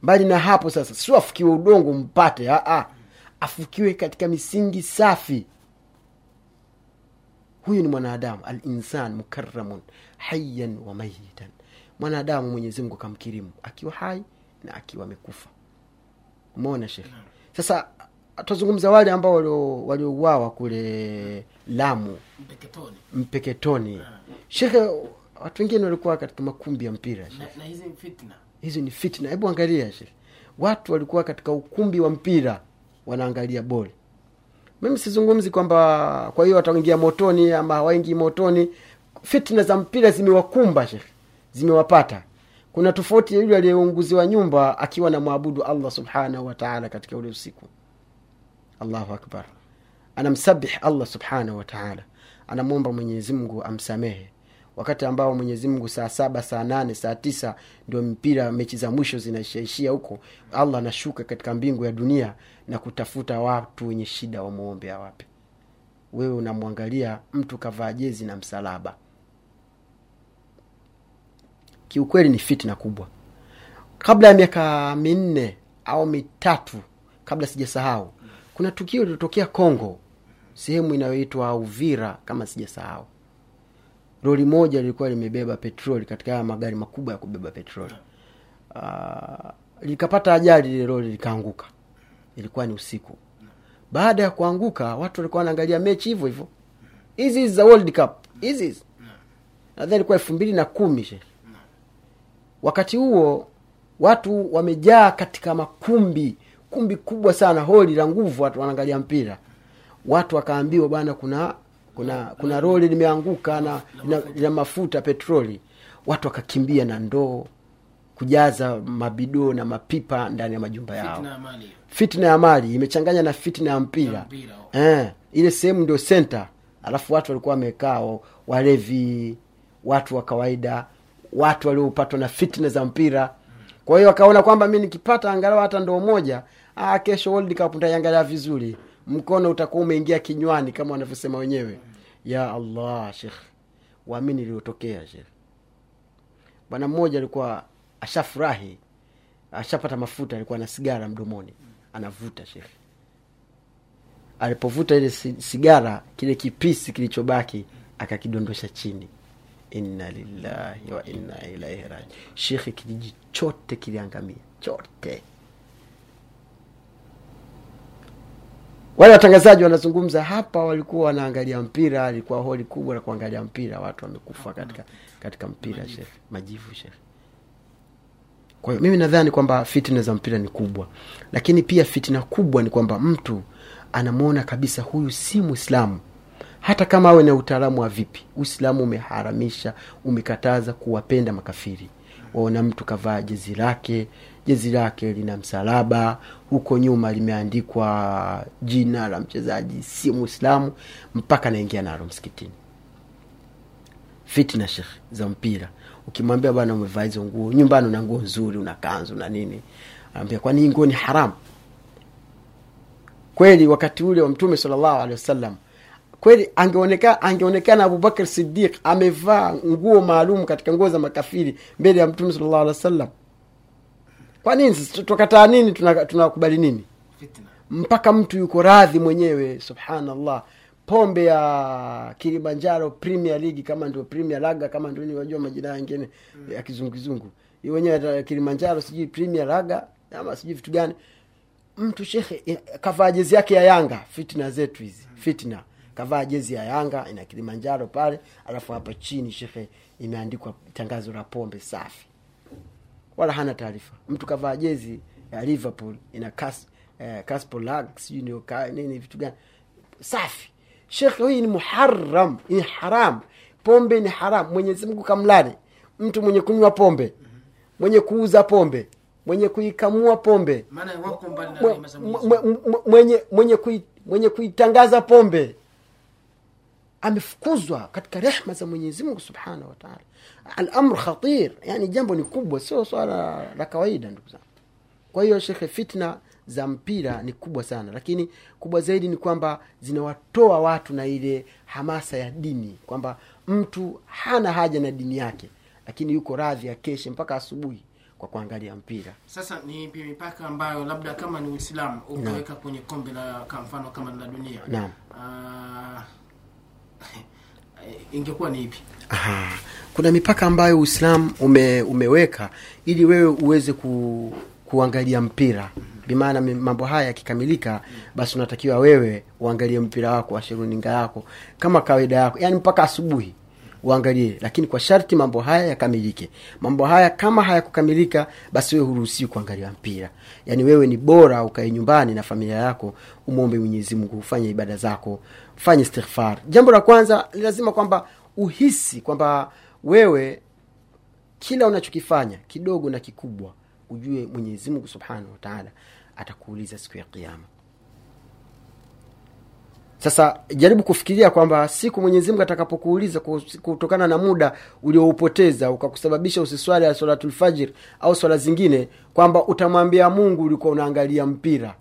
mbali na hapo sasa sio afukiwe udongo mpate aa afukiwe katika misingi safi. Huyu ni mwanadamu alinsan mukaramun hayan wa mayitan mwanadamu mwenyezimngu akamkirimu akiwa hai na akiwa amekufa. Umeona shekhe sasa tuzungumza wale ambao walio- waliouawa kule lamu. Mpeketoni. Mpeketoni. Shekhe watu wengine walikuwa katika makumbi ya mpira na, na hizi ni fitna. Hizo ni fitna. Hebu angalia shef watu walikuwa katika ukumbi wa mpira wanaangalia boli mimi sizungumzi kwamba kwa hiyo wataingia motoni ama hawaingii motoni. Fitna za mpira zimewakumba shekh zimewapata. Kuna tofauti ya yule aliyeunguziwa nyumba akiwa na mwabudu allah subhanahu wataala katika ule usiku. Allahu akbar. Anamsabih allah subhanahu wataala anamwomba mwenyezimngu amsamehe wakati ambao mwenyezi mungu saa saba saa nane saa tisa ndio mpira mechi za mwisho zinaishaishia huko. Allah anashuka katika mbingu ya dunia na kutafuta watu wenye shida wamwombe awape. Wewe unamwangalia mtu kavaa jezi na msalaba. Kiukweli ni fitna kubwa. Kabla ya miaka minne au mitatu kabla sijasahau kuna tukio lilotokea congo sehemu inayoitwa uvira kama sijasahau lori moja lilikuwa limebeba petroli katika haya magari makubwa ya kubeba petroli. Uh, likapata ajali lile lori likaanguka. Ilikuwa ni usiku. Baada ya kuanguka watu walikuwa wanaangalia mechi hivyo hivyo. Hizi za world cup. Hizi nadhani ilikuwa elfu mbili na kumi she wakati huo watu wamejaa katika makumbi. Kumbi kubwa sana holi la nguvu watu wanaangalia mpira. Watu wakaambiwa bwana kuna kuna kuna roli limeanguka na lina mafuta petroli. Watu wakakimbia na ndoo kujaza mabidoo na mapipa ndani ya majumba yao. Fitna ya mali. Fitna ya mali imechanganya na fitna ya mpira. Oh. eh, ile sehemu ndio senta, alafu watu walikuwa wamekaa walevi watu wa kawaida watu waliopatwa na fitna za mpira. Kwa hiyo wakaona kwamba mi nikipata angalau hata ndoo moja ah, kesho world cup ntaiangalia vizuri mkono utakuwa umeingia kinywani kama wanavyosema wenyewe. Ya allah shekh waamini iliyotokea shekh bwana mmoja alikuwa ashafurahi ashapata mafuta alikuwa na sigara mdomoni. Anavuta shekhe alipovuta ile sigara kile kipisi kilichobaki akakidondosha chini. Inna lillahi wa inna ilaihi raji. Shekhe kijiji chote kiliangamia chote wale watangazaji wanazungumza hapa walikuwa wanaangalia mpira alikuwa holi kubwa la kuangalia mpira. Watu wamekufa katika katika mpira shef, majivu shef. kwa hiyo mimi nadhani kwamba fitna za mpira ni kubwa. Lakini pia fitna kubwa ni kwamba mtu anamwona kabisa huyu si mwislamu hata kama awe na utaalamu wa vipi uislamu umeharamisha umekataza kuwapenda makafiri. Waona mtu kavaa jezi lake jezi lake lina msalaba. Huko nyuma limeandikwa jina la mchezaji si mwislamu mpaka anaingia nalo msikitini. Fitna shekh za mpira. Ukimwambia bwana umevaa hizo nguo nyumbani una nguo nzuri una kanzu na nini? Anaambia kwani hii nguo ni haramu? Kweli wakati ule wa mtume salllahu alehi wasallam kweli angeonekana angeonekana abubakar sidiq amevaa nguo maalum katika nguo za makafiri mbele ya mtume salllahu alehi wasallam kwa nini? Twakataa nini? Tunakubali tuna nini? Fitna. Mpaka mtu yuko radhi mwenyewe subhanallah. Pombe ya kilimanjaro premier league kama ndio premier laga kama ndio ni wajua majina mm. ya kizunguzungu. Wenyewe kilimanjaro sijui premier laga ama sijui vitu gani. Mtu shekhe kavaa jezi yake ya yanga. Fitna zetu hizi fitna. Kavaa jezi ya yanga ina kilimanjaro pale alafu hapa chini shekhe imeandikwa tangazo la pombe safi wala hana taarifa. Mtu kavaa jezi ya liverpool ina kas, eh, kaspolag sijui nini vitu gani. Safi. Shekhe hii ni muharam ni haram. Pombe ni haram. Mwenyezi mungu kamlani. Mtu mwenye kunywa pombe mwenye kuuza pombe mwenye kuikamua pombe mwenye mwenye kuitangaza pombe amefukuzwa katika rehma za mwenyezi mungu subhanahu wataala alamru khatir yani jambo ni kubwa sio swala la kawaida ndugu zangu. Kwa hiyo shekhe fitna za mpira ni kubwa sana lakini kubwa zaidi ni kwamba zinawatoa watu na ile hamasa ya dini kwamba mtu hana haja na dini yake lakini yuko radhi akeshe mpaka asubuhi kwa kuangalia mpira. Sasa ni mipaka ambayo labda kama ni uislamu ukaweka kwenye kombe la mfano kama la dunia. Naam. Ah, ingekuwa ni ipi? Aha. kuna mipaka ambayo uislamu ume, umeweka ili wewe uweze ku, kuangalia mpira. Bimaana mambo haya yakikamilika basi unatakiwa wewe uangalie mpira wako washe runinga yako. Kama kawaida yako yani mpaka asubuhi uangalie. Lakini kwa sharti mambo haya yakamilike. Mambo haya kama hayakukamilika basi wewe huruhusiwi kuangalia mpira. Yaani wewe ni bora ukae nyumbani na familia yako umwombe mwenyezi mungu ufanye ibada zako fanye istighfar. Jambo la kwanza lazima kwamba uhisi kwamba wewe kila unachokifanya kidogo na kikubwa ujue mwenyezi mungu subhanahu wataala atakuuliza siku ya kiama sasa jaribu kufikiria kwamba siku mwenyezi mungu atakapokuuliza kutokana na muda ulioupoteza ukakusababisha usiswali ya solatulfajir au swala zingine kwamba utamwambia mungu ulikuwa unaangalia mpira.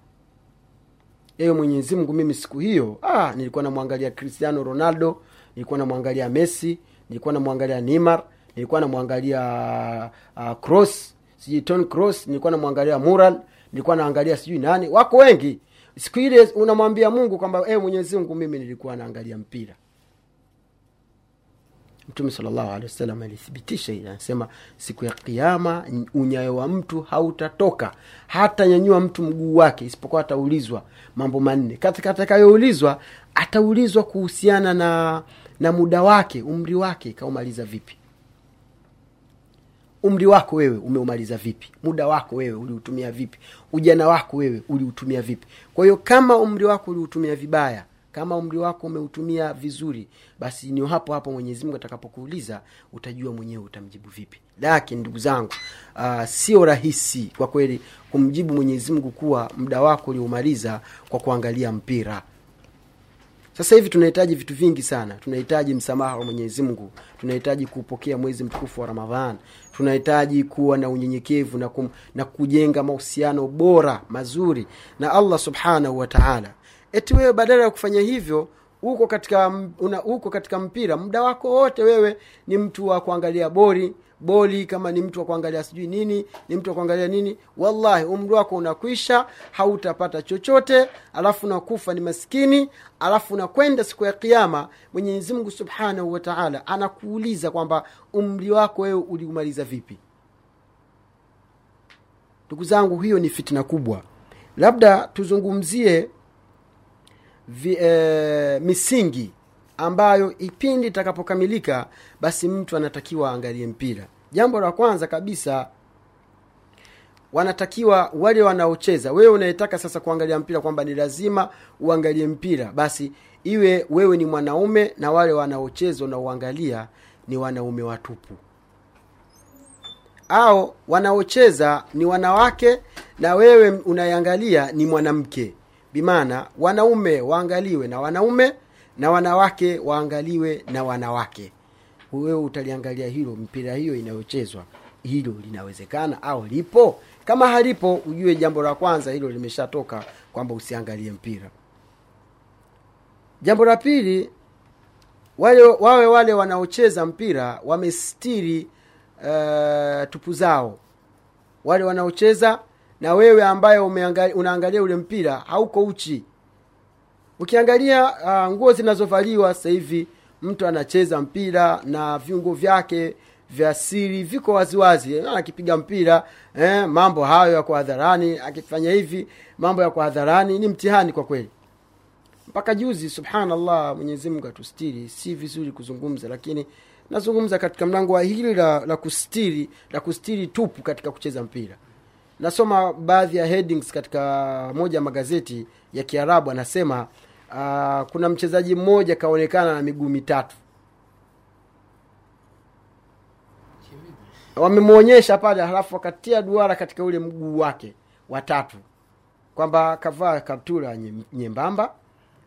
Ewe mwenyezi mungu mimi siku hiyo ah, nilikuwa namwangalia cristiano ronaldo nilikuwa namwangalia messi nilikuwa namwangalia neymar nilikuwa namwangalia uh, cross sijui ton cross nilikuwa namwangalia mural nilikuwa naangalia sijui nani. Wako wengi siku ile unamwambia mungu kwamba e, mwenyezi mungu mimi nilikuwa naangalia mpira. Mtume salllahu alithibitisha hili anasema siku ya kiama unyayo wa mtu hautatoka hata nyanyua mtu mguu wake isipokuwa ataulizwa mambo manne. Katika atakayoulizwa ataulizwa kuhusiana na na muda wake umri wake kaumaliza vipi umri wako wewe umeumaliza vipi? Muda wako wewe uliutumia vipi? Ujana wako wewe uliutumia vipi? Kwa hiyo kama umri wako uliutumia vibaya kama umri wako umeutumia vizuri basi ni hapo hapo mwenyezi mungu atakapokuuliza utajua mwenyewe utamjibu vipi. Lakini ndugu zangu uh, sio rahisi kwa kweli kumjibu mwenyezi mungu kuwa muda wako uliumaliza kwa kuangalia mpira. Sasa hivi tunahitaji vitu vingi sana. Tunahitaji msamaha wa mwenyezi mungu. Tunahitaji kupokea mwezi mtukufu wa ramadhan tunahitaji kuwa na unyenyekevu na, kum, na kujenga mahusiano bora mazuri na allah subhanahu wa taala. Eti wewe badala ya kufanya hivyo uko katika una, uko katika mpira. Muda wako wote wewe ni mtu wa kuangalia bori boli kama ni mtu wa kuangalia sijui nini ni mtu wa kuangalia nini wallahi umri wako unakwisha hautapata chochote alafu unakufa ni maskini alafu unakwenda siku ya kiama mwenyezi mungu subhanahu wataala anakuuliza kwamba umri wako wewe uliumaliza vipi. Ndugu zangu hiyo ni fitna kubwa. Labda tuzungumzie vi, e, misingi ambayo ipindi itakapokamilika basi mtu anatakiwa aangalie mpira. Jambo la kwanza kabisa wanatakiwa wale wanaocheza wewe unayetaka sasa kuangalia mpira kwamba ni lazima uangalie mpira basi iwe wewe ni mwanaume na wale wanaocheza unaoangalia ni wanaume watupu. Au wanaocheza ni wanawake na wewe unayeangalia ni mwanamke. Bimaana wanaume waangaliwe na wanaume na wanawake waangaliwe na wanawake. Wewe utaliangalia hilo mpira hiyo inayochezwa hilo linawezekana au lipo? Kama halipo ujue jambo la kwanza hilo limeshatoka kwamba usiangalie mpira. Jambo la pili wale wawe wale wanaocheza mpira wamestiri uh, tupu zao. Wale wanaocheza na wewe ambaye unaangalia ule mpira hauko uchi ukiangalia uh, nguo zinazovaliwa sasa hivi mtu anacheza mpira na viungo vyake vya siri viko waziwazi. Akipiga mpira eh, mambo hayo yako hadharani. Akifanya hivi mambo yako hadharani. Ni mtihani kwa kweli. Mpaka juzi subhanallah mwenyezi atustiri. Si vizuri kuzungumza lakini nazungumza katika mlango wa hili la, la kustiri la kustiri tupu katika kucheza mpira. Nasoma baadhi ya headings katika moja ya magazeti ya kiarabu. Anasema uh, kuna mchezaji mmoja kaonekana na miguu mitatu. Wamemwonyesha pale halafu wakatia duara katika ule mguu wake watatu. Kwamba kavaa kaptura nye- nyembamba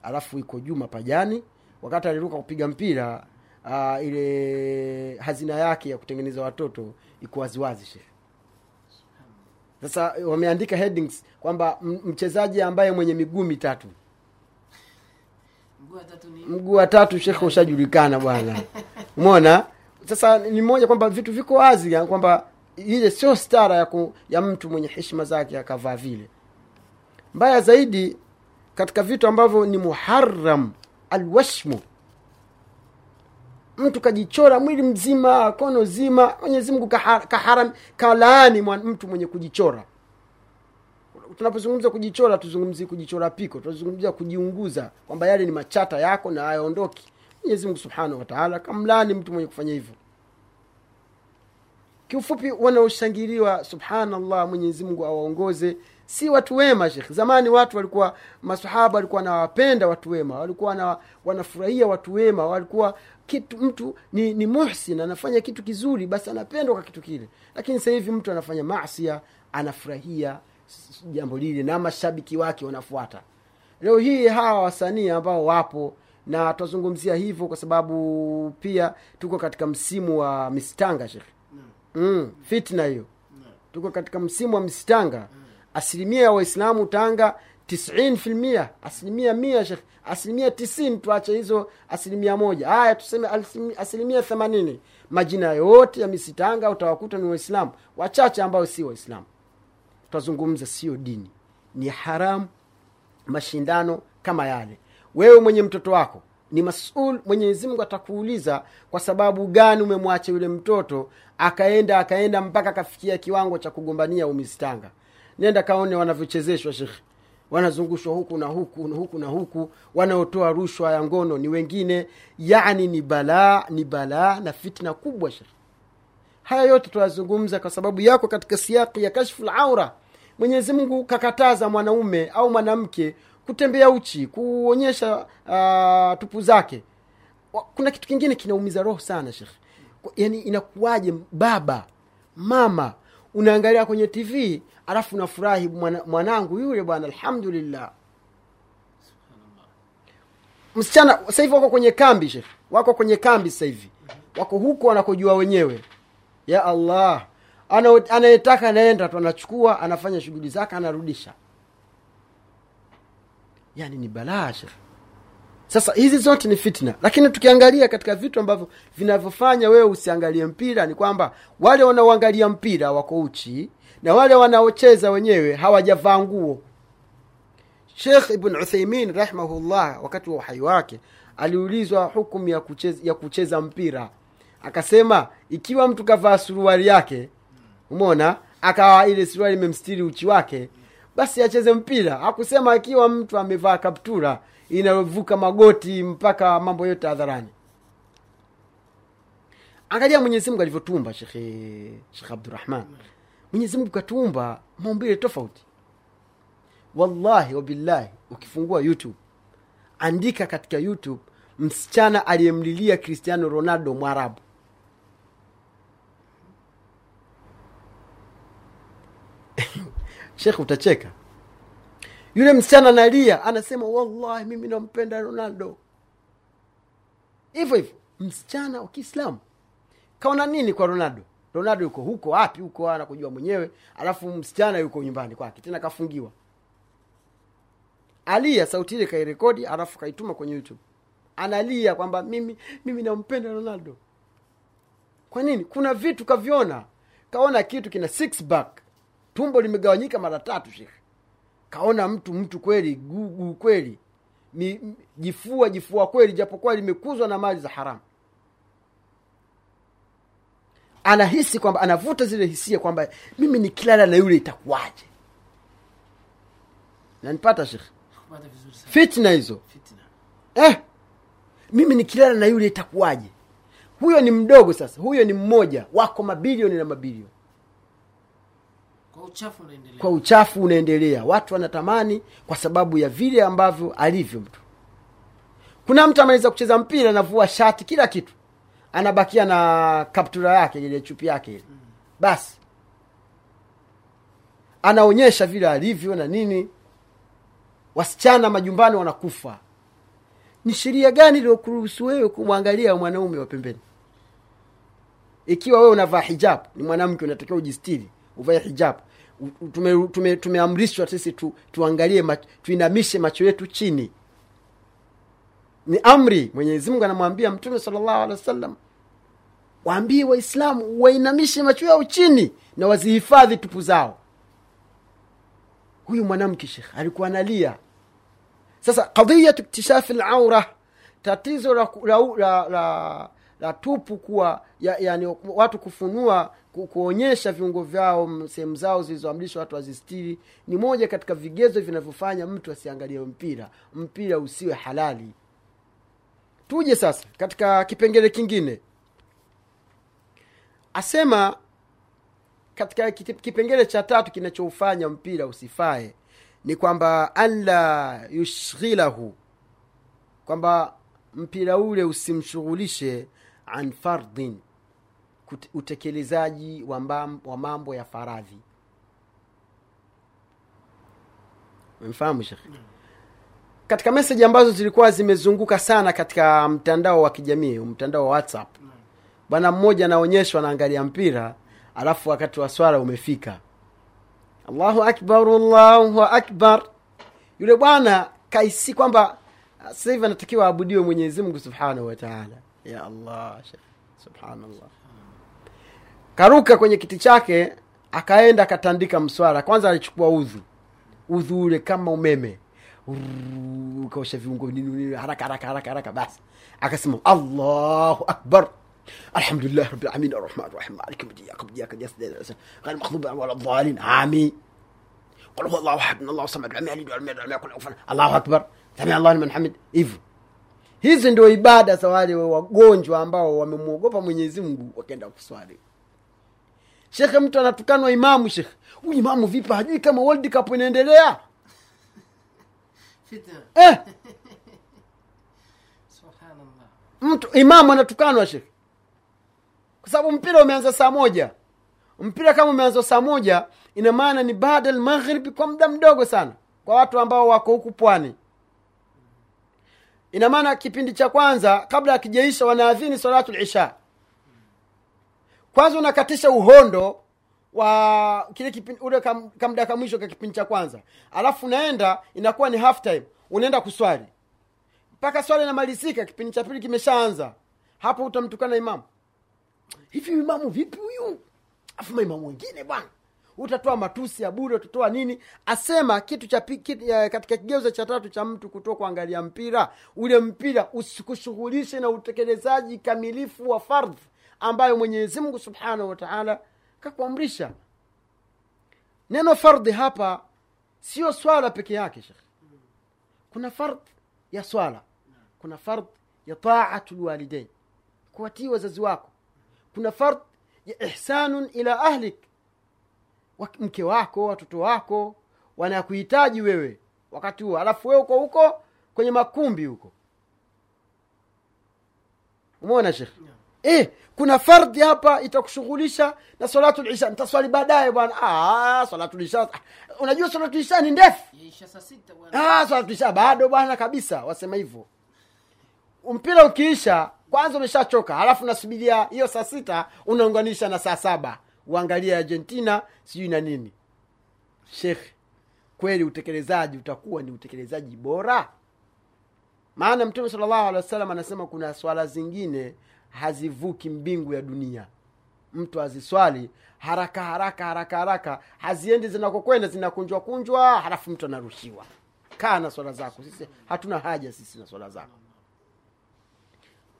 alafu iko juu mapajani. Wakati aliruka kupiga mpira uh, ile hazina yake ya kutengeneza watoto iko waziwazi shehe. Sasa wameandika headings kwamba mchezaji ambaye mwenye miguu mitatu mguu wa tatu shekhe ushajulikana bwana. Umeona? Sasa ni moja kwamba vitu viko wazi kwamba ile sio stara ya, ku, ya mtu mwenye heshima zake akavaa vile. Mbaya zaidi katika vitu ambavyo ni muharam alwashmu. Mtu kajichora mwili mzima kono zima mwenyezi mungu kaha- kaharam kalaani mtu mwenye kujichora tunapozungumza kujichora tuzungumzi kujichora piko tunazungumzia kujiunguza kwamba yale ni machata yako na hayaondoki. Mwenyezi mungu subhanahu wataala kamlani mtu mwenye kufanya hivyo. Kiufupi wanaoshangiliwa subhanallah mwenyezi awaongoze. Si watu wema shekh zamani watu walikuwa masahaba walikuwa nawapenda watu wema walikuwa na, wanafurahia watu wema walikuwa kitu mtu ni, ni muhsin anafanya kitu kizuri basi anapendwa kwa kitu kile. Lakini sasa hivi mtu anafanya masia anafurahia jambo lile na mashabiki wake wanafuata. Leo hii hawa wasanii ambao wapo na tutazungumzia hivyo kwa sababu pia tuko katika msimu wa mistanga shekhe mm, fitna hiyo. Tuko katika msimu wa mistanga. Asilimia ya waislamu tanga tisin filmia asilimia mia shekh asilimia tisini tuache hizo asilimia moja. Haya tuseme asilimia themanini. Majina yote ya misitanga utawakuta ni waislamu. Wachache ambao si waislamu tutazungumza sio dini. Ni haramu mashindano kama yale. Wewe mwenye mtoto wako ni masul mwenyezi mungu atakuuliza kwa sababu gani umemwacha yule mtoto akaenda akaenda mpaka akafikia kiwango cha kugombania umistanga. Nenda kaone wanavyochezeshwa shekhe wanazungushwa huku na huku na huku na huku. Wanaotoa rushwa ya ngono ni wengine. Yani ni balaa ni balaa na fitna kubwa shekhe haya yote tunazungumza kwa sababu yako katika siaki ya kashfu laura mwenyezi mungu kakataza mwanaume au mwanamke kutembea uchi kuonyesha uh, tupu zake. Kuna kitu kingine kinaumiza roho sana shekh yani inakuwaje baba mama unaangalia kwenye tv alafu unafurahi mwana, mwanangu yule bwana alhamdulillah. Msichana sasa hivi wako kwenye kambi shekh wako kwenye kambi sasa hivi. Wako huko wanakojua wenyewe. Ya allah anayetaka anaenda tu anachukua anafanya shughuli zake anarudisha. Yani ni balaa sasa hizi zote ni fitna. Lakini tukiangalia katika vitu ambavyo vinavyofanya wewe usiangalie mpira ni kwamba wale wanaoangalia mpira wako uchi na wale wanaocheza wenyewe hawajavaa nguo. Shekh ibn utheimin rahimahullah wakati wa uhai wake aliulizwa hukumu ya kucheza, ya kucheza mpira. Akasema ikiwa mtu kavaa suruali yake umona akawa ile suruali imemstiri uchi wake. Basi acheze mpira. Akusema akiwa mtu amevaa kaptura inayovuka magoti mpaka mambo yote hadharani. Angalia mwenyezimungu alivyotumba shekhe shekh abdurahman mwenyezi katumba maumbile tofauti. Wallahi wabillahi ukifungua youtube andika katika youtube msichana aliyemlilia cristiano ronaldo mwarabu shekh utacheka. Yule msichana analia anasema wallahi mimi nampenda ronaldo. Hivyo hivyo msichana wa kiislamu kaona nini kwa ronaldo? Ronaldo yuko huko wapi? Huko anakujua mwenyewe alafu msichana yuko nyumbani kwake tena kafungiwa. Alia sauti ile kairekodi alafu kaituma kwenye youtube. Analia kwamba mimi mimi nampenda ronaldo. Kwa nini? Kuna vitu kaviona. Kaona kitu kina six back tumbo limegawanyika mara tatu shekhe. Kaona mtu mtu kweli gugu kweli. Jifua jifua kweli japokuwa limekuzwa na mali za haramu. Anahisi kwamba anavuta zile hisia kwamba mimi nikilala na yule itakuwaje? Nanipata shekhe? Fitna hizo. Fitna. Eh, mimi nikilala na yule itakuwaje? Huyo ni mdogo sasa. Huyo ni mmoja. Wako mabilioni na mabilioni kwa uchafu unaendelea. Kwa uchafu unaendelea. Watu wanatamani kwa sababu ya vile ambavyo alivyo mtu. Kuna mtu anaweza kucheza mpira anavua shati kila kitu. Anabakia na kaptura yake ile chupi yake ile. Basi. Anaonyesha vile alivyo na nini. Wasichana majumbani wanakufa. Ni sheria gani iliyokuruhusu wewe kumwangalia mwanaume wa pembeni? Ikiwa wewe unavaa hijabu, ni mwanamke unatakiwa ujistiri uvae hijab. U- u- tume- tume- tumeamrishwa sisi tu, tuangalie tuinamishe macho yetu chini. Ni amri mwenyezi mungu anamwambia mtume salllahu alehi wasallam waambie waislamu wainamishe macho yao chini na wazihifadhi tupu zao. Huyu mwanamke shekh alikuwa analia. Sasa qadiyatu iktishafi laura tatizo la, la, la, la, la tupu kuwa ya, yani watu kufunua ku, kuonyesha viungo vyao sehemu zao zilizoamrishwa watu wazistiri ni moja katika vigezo vinavyofanya mtu asiangalie mpira mpira usiwe halali. Tuje sasa katika kipengele kingine. Asema katika kipengele cha tatu kinachoufanya mpira usifae ni kwamba anla yushghilahu kwamba mpira ule usimshughulishe an fardhin utekelezaji wa, mbam, wa mambo ya faradhi. Mfahamu shekhe katika meseji ambazo zilikuwa zimezunguka sana katika mtandao wa kijamii mtandao wa whatsapp bwana mmoja anaonyeshwa anaangalia mpira alafu wakati wa swala umefika. Allahu akbar allahu akbar. Yule bwana kaisi kwamba sasa hivi anatakiwa aabudiwe mwenyezi mungu subhanahu wa taala ya allah Sheikh. subhanallah karuka kwenye kiti chake akaenda akatandika mswara kwanza alichukua udhu udhu ule kama umeme Urrrr, ukaosha viungo nini nini, haraka haraka haraka haraka basi akasema allahu akbar alhamdulillah rabbil alamin arrahman arrahim malik yawmiddin iyyaka na'budu wa iyyaka nasta'in غير المغضوب عليهم ولا الضالين آمين قل هو الله احد الله الصمد لم يلد ولم يولد ولم يكن له كفوا الله اكبر سمع الله liman hamid hivyo hizi ndio ibada za wale wagonjwa ambao wamemwogopa mwenyezi mungu wakaenda kuswali. Shekhe mtu anatukanwa imamu shekhe. Huyu imamu vipi? Hajui kama world cup inaendelea. Eh, mtu imamu anatukanwa shekhe. Kwa sababu mpira umeanza saa moja. Mpira kama umeanza saa moja ina maana ni baada maghribi kwa muda mdogo sana. Kwa watu ambao wako huku pwani ina maana kipindi cha kwanza kabla akijaisha wanaadhini salatu lisha kwanza unakatisha uhondo wa kile kipindi ule kam- kamda ka mwisho ka kipindi cha kwanza. Alafu unaenda inakuwa ni half time. Unaenda kuswali. Mpaka swali inamalizika kipindi cha pili kimeshaanza. Hapo utamtukana imamu. Hivi imamu vipi huyu? Afu maimamu wengine bwana utatoa matusi ya bure utatoa nini? Asema kitu cha katika kigeuzo cha tatu cha mtu kutoa kuangalia mpira. Ule mpira usikushughulishe na utekelezaji kamilifu wa fardh ambayo mwenyezi mungu subhanahu wataala kakuamrisha. Neno fardhi hapa sio swala peke yake shekh kuna fardh ya swala kuna fardh ya taatu lwalidain kuwatii wazazi wako. Kuna fardh ya ihsanun ila ahlik mke wako watoto wako wanakuhitaji wewe. Wakati huo. Alafu wewe uko huko kwenye makumbi huko. Umeona shekh eh, kuna fardhi hapa itakushughulisha na salatu ntaswali nitaswali baadaye bwana. Ah, salatu lisha ah, unajua salatu ni ndefu? Ah, salatu bado bwana kabisa. Wasema hivyo. Mpira ukiisha kwanza umeshachoka. Halafu nasubilia hiyo saa sita unaunganisha na saa saba uangalie argentina sijui na nini. Shekh kweli utekelezaji utakuwa ni utekelezaji bora? Maana mtume salllahu alehi wasallam anasema kuna swala zingine hazivuki mbingu ya dunia. Mtu aziswali haraka haraka haraka haraka haziendi zinakokwenda zinakunjwa kunjwa halafu mtu anarushiwa. Kaa na swala zako sisi hatuna haja sisi na swala zako.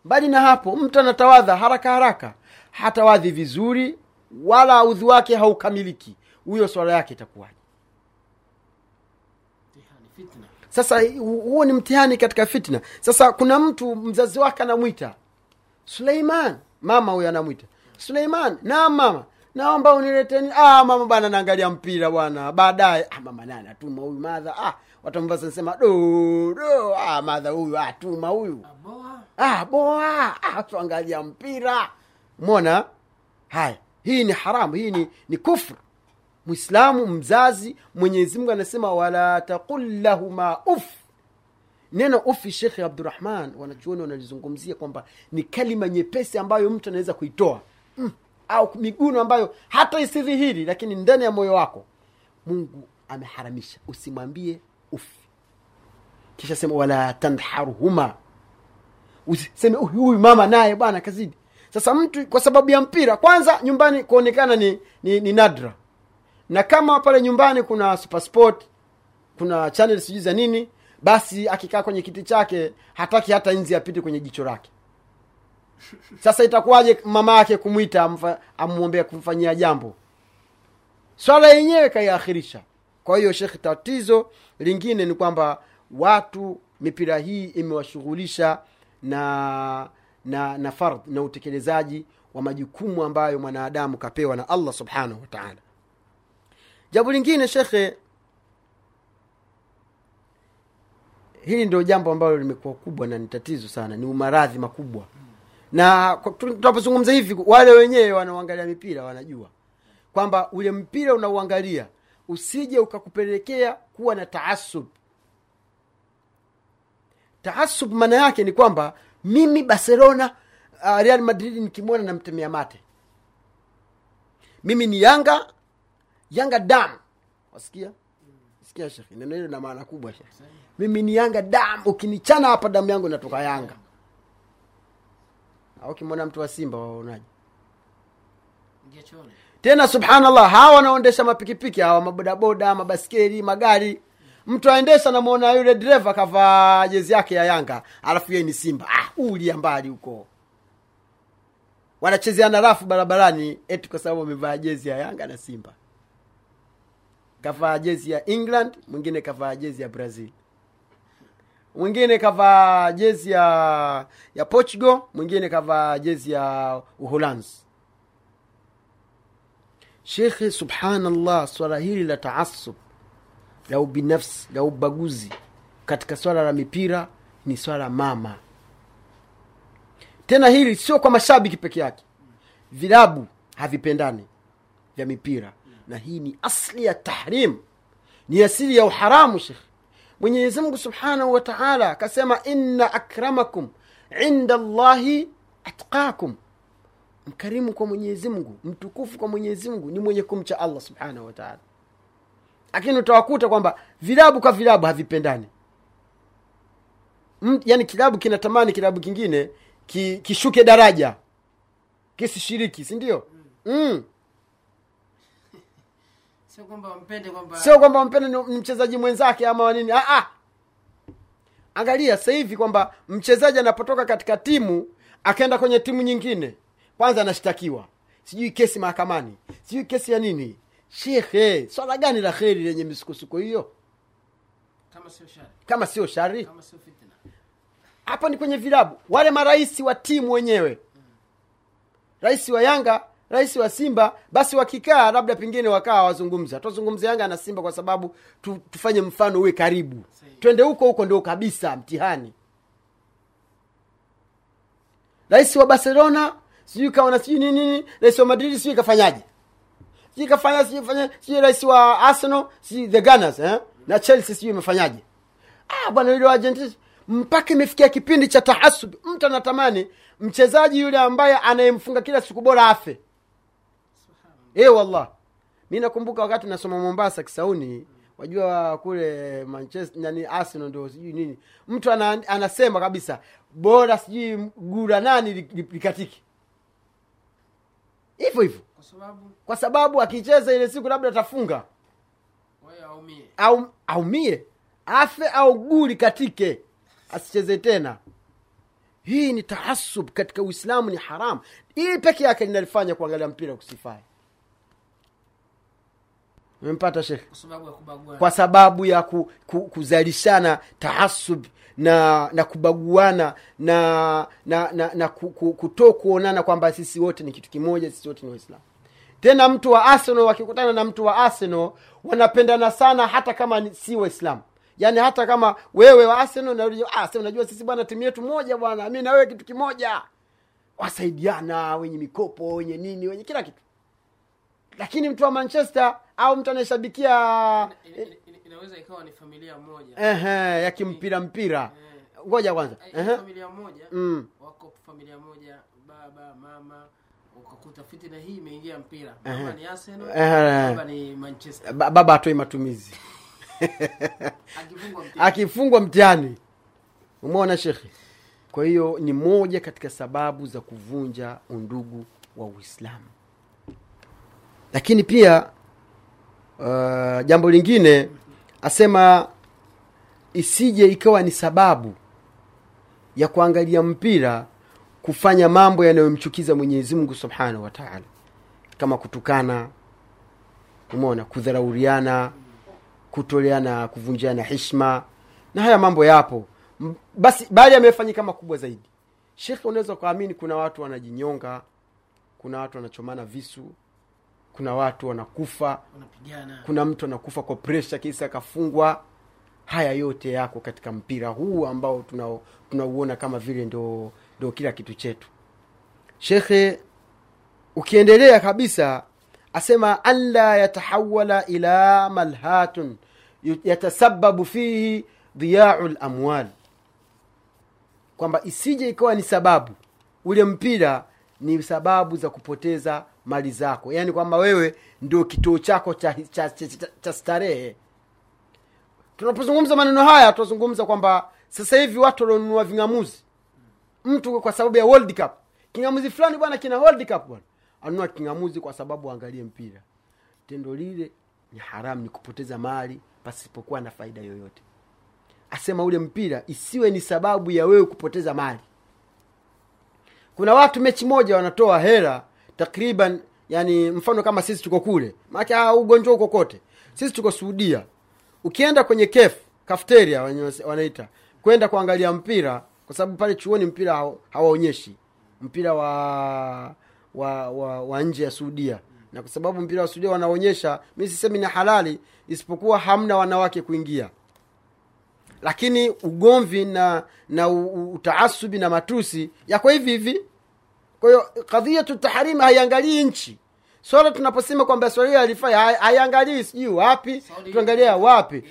Mbali na hapo mtu anatawadha haraka haraka hatawadhi vizuri wala udhi wake haukamiliki. Huyo swala yake itakuwaje? Sasa huo ni mtihani katika fitna. Sasa kuna mtu mzazi wake anamwita. Suleiman. Mama huyo anamwita. Suleiman. Naam mama. Naomba unileteni ah mama bwana naangalia mpira bwana. Baadaye ah mama nani atuma huyu madha. Ah watu ambao nasema do do ah madha huyu atuma huyu. Ah boa. Ah tuangalia mpira. Mona haya hii ni haramu hii ni, ni kufru. Mwislamu mzazi mwenyezi mungu anasema wala taqul lahuma uf neno ufi shekhe abdurahman wanachuoni wanalizungumzia kwamba ni kalima nyepesi ambayo mtu anaweza kuitoa. Mm. au miguno ambayo hata isidhihiri lakini ndani ya moyo wako mungu ameharamisha. Usimwambie ufi kisha sema wala tanharuhuma usiseme "Huyu- huyu mama naye bwana kazidi sasa mtu kwa sababu ya mpira kwanza nyumbani kuonekana ni, ni, ni nadra. Na kama pale nyumbani kuna supersport kuna channel sijui za nini basi akikaa kwenye kiti chake hataki hata nzi apite kwenye jicho lake. Sasa itakuwaje mama yake kumwita amwombea kumfanyia jambo? Swala yenyewe kaiakhirisha. Kwa hiyo shekh tatizo lingine ni kwamba watu mipira hii imewashughulisha na na na fardh na utekelezaji wa majukumu ambayo mwanadamu kapewa na allah subhanahu wa taala. Jambo lingine shekhe hili ndio jambo ambalo limekuwa kubwa na ni tatizo sana ni maradhi makubwa. Na tunapozungumza hivi wale wenyewe wanaoangalia mipira wanajua kwamba ule mpira unauangalia usije ukakupelekea kuwa na taasub. Taasub maana yake ni kwamba mimi barcelona uh, real madrid nikimwona namtemea mate. Mimi ni yanga yanga dam. Wasikia? Sikia shekh neno hilo na maana kubwa shekh mimi ni yanga dam. Ukinichana hapa damu yangu inatoka yanga. Au ukimwona mtu wa simba waonaje? Tena subhanallah hawa wanaondesha mapikipiki hawa mabodaboda mabaskeli magari mtu aendesha namwona yule dereva kavaa jezi yake ya yanga alafu yeye ni simba. Ah, ulia mbali huko. Wanachezeana rafu barabarani eti kwa sababu wamevaa jezi ya yanga na simba. Kavaa jezi ya england mwingine kavaa jezi ya brazil. Mwingine kavaa jezi ya ya portugal mwingine kavaa jezi ya uholanzi. Shekhe subhanallah swala hili la taasub la ubinafsi la ubaguzi katika swala la mipira ni swala mama. Tena hili sio kwa mashabiki peke yake. Vilabu havipendani vya mipira. Na hii ni asli ya tahrim ni asili ya uharamu shekh mwenyezi mungu subhanahu wa taala akasema inna akramakum inda llahi atqakum mkarimu kwa mwenyezi mungu mtukufu kwa mwenyezi mungu ni mwenye kumcha allah subhanahu wataala lakini utawakuta kwamba vilabu kwa vilabu havipendani. M- yaani kilabu kinatamani kilabu kingine ki, kishuke daraja. Kisishiriki si ndio? Mm. sio kwamba wampende kwamba sio kwamba wampende ni ni mchezaji mwenzake ama wanini ah, ah. angalia sasa hivi kwamba mchezaji anapotoka katika timu akaenda kwenye timu nyingine kwanza anashtakiwa. Sijui kesi mahakamani. Sijui kesi ya nini shekhe swala gani la kheri lenye misukosuko hiyo? Kama sio shari. Kama sio shari? Kama sio fitna. Hapo ni kwenye vilabu wale marais wa timu wenyewe. Rais wa yanga rais wa simba basi wakikaa labda pengine wakaa wazungumza tuzungumze yanga na simba kwa sababu tu, tufanye mfano uwe karibu. Twende huko huko ndio kabisa mtihani. Rais wa barcelona sijui kaona sijui nini nini. Rais wa madrid sijui kafanyaje sijui kafanya sijui fanya sijui rais wa arsenal sijui the gunners eh? na chelsea sijui imefanyaje. Ah bwana yule wa argentina mpaka imefikia kipindi cha tahasub mtu anatamani mchezaji yule ambaye anayemfunga kila siku bora afe. Eh wallah mi nakumbuka wakati nasoma mombasa kisauni wajua kule manchester nani arsenal ndio sijui nini. Mtu ana, anasema kabisa bora sijui gura nani li- li- likatiki hivyo hivyo kwa sababu kwa sababu akicheza ile siku labda atafunga. aumie. Au aumie? Afe au guli katike. Asicheze tena. Hii ni taasub katika uislamu ni haramu hii peke yake linalifanya kuangalia mpira kusifai umempata shekhe kwa sababu ya ku, ku, kuzalishana taasub na na kubaguana na na na, na ku, ku, kuto kuonana kwamba sisi wote ni kitu kimoja sisi wote ni waislamu tena mtu wa arsenal wakikutana na mtu wa arsenal wanapendana sana hata kama si waislamu. Yaani hata kama wewe wa arsenal na ah, unajua sisi bwana timu yetu moja bwana mi na wewe kitu kimoja. Wasaidiana wenye mikopo wenye nini wenye kila kitu. Lakini mtu wa manchester au mtu anayeshabikia Ina- ina- ina- inaweza ikawa ni familia moja. Ehe ya kimpira mpira. Ngoja kwanza. Familia moja Mm. wako familia moja baba mama ukakuta fitina hii imeingia mpira. Baba ni arsenal baba ni manchester. Ba- baba atoi matumizi. Akifungwa mtihani. Umeona shekhe? Kwa hiyo ni moja katika sababu za kuvunja undugu wa uislamu. Lakini pia uh, jambo lingine asema isije ikawa ni sababu ya kuangalia mpira kufanya mambo yanayomchukiza mwenyezi mungu subhanahu wataala kama kutukana umeona kudharauriana kutoleana kuvunjiana hishma na haya mambo yapo. Basi bali yamefanyika makubwa zaidi. Shekhe unaweza ukaamini kuna watu wanajinyonga kuna watu wanachomana visu kuna watu wanakufa unapigana kuna mtu anakufa kwa presha kisa akafungwa. Haya yote yako katika mpira huu ambao tunauona tunauona kama vile ndo, ndo kila kitu chetu. Shekhe ukiendelea kabisa asema anla yatahawala ila malhatun yatasababu fihi dhiyau lamwal kwamba isije ikawa ni sababu. Ule mpira ni sababu za kupoteza mali zako. Yaani kwamba wewe ndio kituo chako cha, cha, cha, cha, cha starehe. Tunapozungumza maneno haya tunazungumza kwamba sasa hivi watu walionunua ving'amuzi mtu kwa sababu ya world cup. King'amuzi fulani bwana kina world cup bwana. Anunua king'amuzi kwa sababu angalie mpira. Tendo lile ni haramu ni kupoteza mali pasipokuwa na faida yoyote. Asema ule mpira isiwe ni sababu ya wewe kupoteza mali. Kuna watu mechi moja wanatoa hela takriban yani mfano kama sisi tuko kule. Maake ah, ugonjwa uko kote. Sisi tuko suudia ukienda kwenye kef kafteria wanaita kwenda kuangalia mpira kwa sababu pale chuoni mpira hawaonyeshi. Mpira wa wa, wa, wa nje ya suudia na kwa sababu mpira wa suudia wanaonyesha mi sisemi ni halali isipokuwa hamna wanawake kuingia. Lakini ugomvi na na utaasubi na matusi yako hivi hivi. Kwa hiyo kadhiyatu taharimu haiangalii nchi swala tunaposema kwamba swala alifai haiangalii sijui wapi. Tuangalia wapi.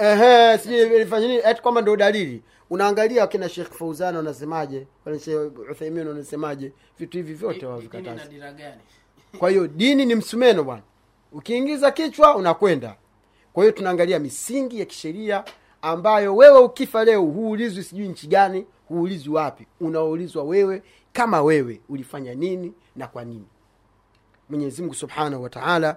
Ehe sijui ilifanya nini. Eti kwamba ndo dalili. Unaangalia wakina shekh fauzan wanasemaje? Uthaimin wanasemaje? Vitu hivi vyote Dini wavikataza kwa hiyo dini ni msumeno bwana. Ukiingiza kichwa unakwenda. Kwa hiyo tunaangalia misingi ya kisheria ambayo wewe ukifa leo huulizwi sijui nchi gani huulizwi wapi. Unaulizwa wewe kama wewe ulifanya nini na kwa nini? Mwenyezi mungu subhanahu wa taala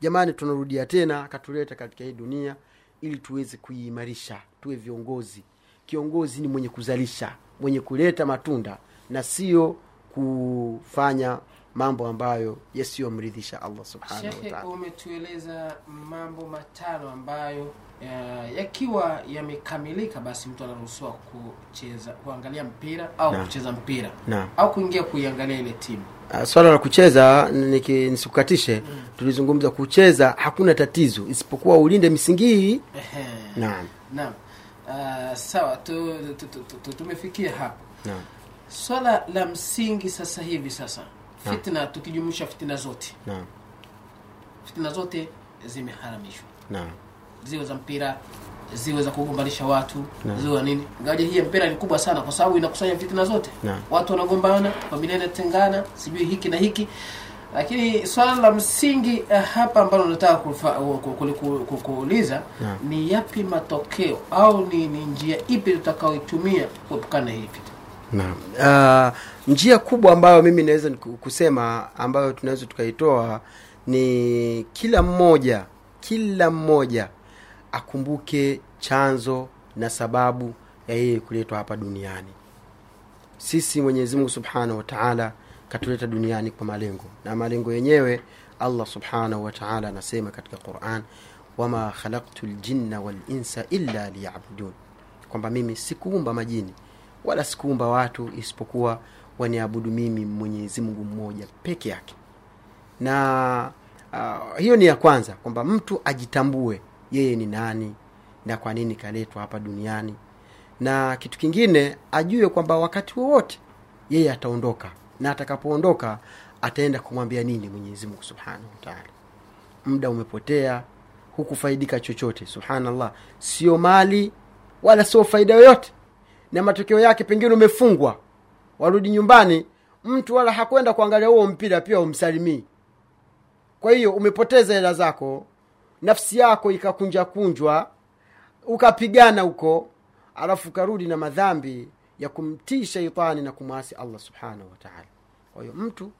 jamani tunarudia tena akatuleta katika hii dunia ili tuweze kuiimarisha tuwe viongozi. Kiongozi ni mwenye kuzalisha mwenye kuleta matunda na sio kufanya mambo ambayo yasiyomridhisha allah subhanahu wa taala. umetueleza mambo matano ambayo yakiwa yamekamilika basi mtu anaruhusiwa kucheza kuangalia mpira au na, kucheza mpira na, au kuingia kuiangalia ile timu. Uh, swala la kucheza nisikukatishe, nisikukatishe tulizungumza kucheza hakuna tatizo isipokuwa ulinde misingi hii. Naam. Naam. Uh, sawa tu, tu, tu, tu, tu, tumefikia hapo. Naam. Swala la msingi sasa hivi sasa. Fitna tukijumuisha fitna zote. Na. fitna zote zimeharamishwa. Ziwe za mpira ziwe za kugombanisha watu Naam. ziwe nini. Ngaja hii mpira ni kubwa sana kwa sababu inakusanya fitna zote. Na. watu wanagombana familia inatengana sijui hiki na hiki. Lakini swala la msingi uh, hapa ambalo nataka kuuliza ni yapi matokeo au ni, ni njia ipi tutakaoitumia kuepukana na hii fitna Naam. Uh, njia kubwa ambayo mimi naweza kusema ambayo tunaweza tukaitoa ni kila mmoja kila mmoja akumbuke chanzo na sababu ya yeye kuletwa hapa duniani sisi mwenyezi mungu subhanahu wa taala katuleta duniani kwa malengo na malengo yenyewe allah subhanahu wa taala anasema katika quran wama khalaktu ljinna walinsa illa liyabudun kwamba mimi sikuumba majini wala sikuumba watu isipokuwa waniabudu mimi mwenyezi mungu mmoja peke yake. Na uh, hiyo ni ya kwanza kwamba mtu ajitambue yeye ni nani na kwa nini kaletwa hapa duniani. Na kitu kingine ajue kwamba wakati wowote yeye ataondoka na atakapoondoka ataenda kumwambia nini mwenyezi mungu subhanahu wataala muda umepotea hukufaidika chochote subhanallah. Sio mali wala sio faida yoyote na matokeo yake pengine umefungwa. Warudi nyumbani mtu wala hakwenda kuangalia huo mpira pia umsalimii. Kwa hiyo umepoteza hela zako nafsi yako ikakunjakunjwa ukapigana huko alafu ukarudi na madhambi ya kumtii sheitani na kumwasi allah subhanahu wataala kwa hiyo mtu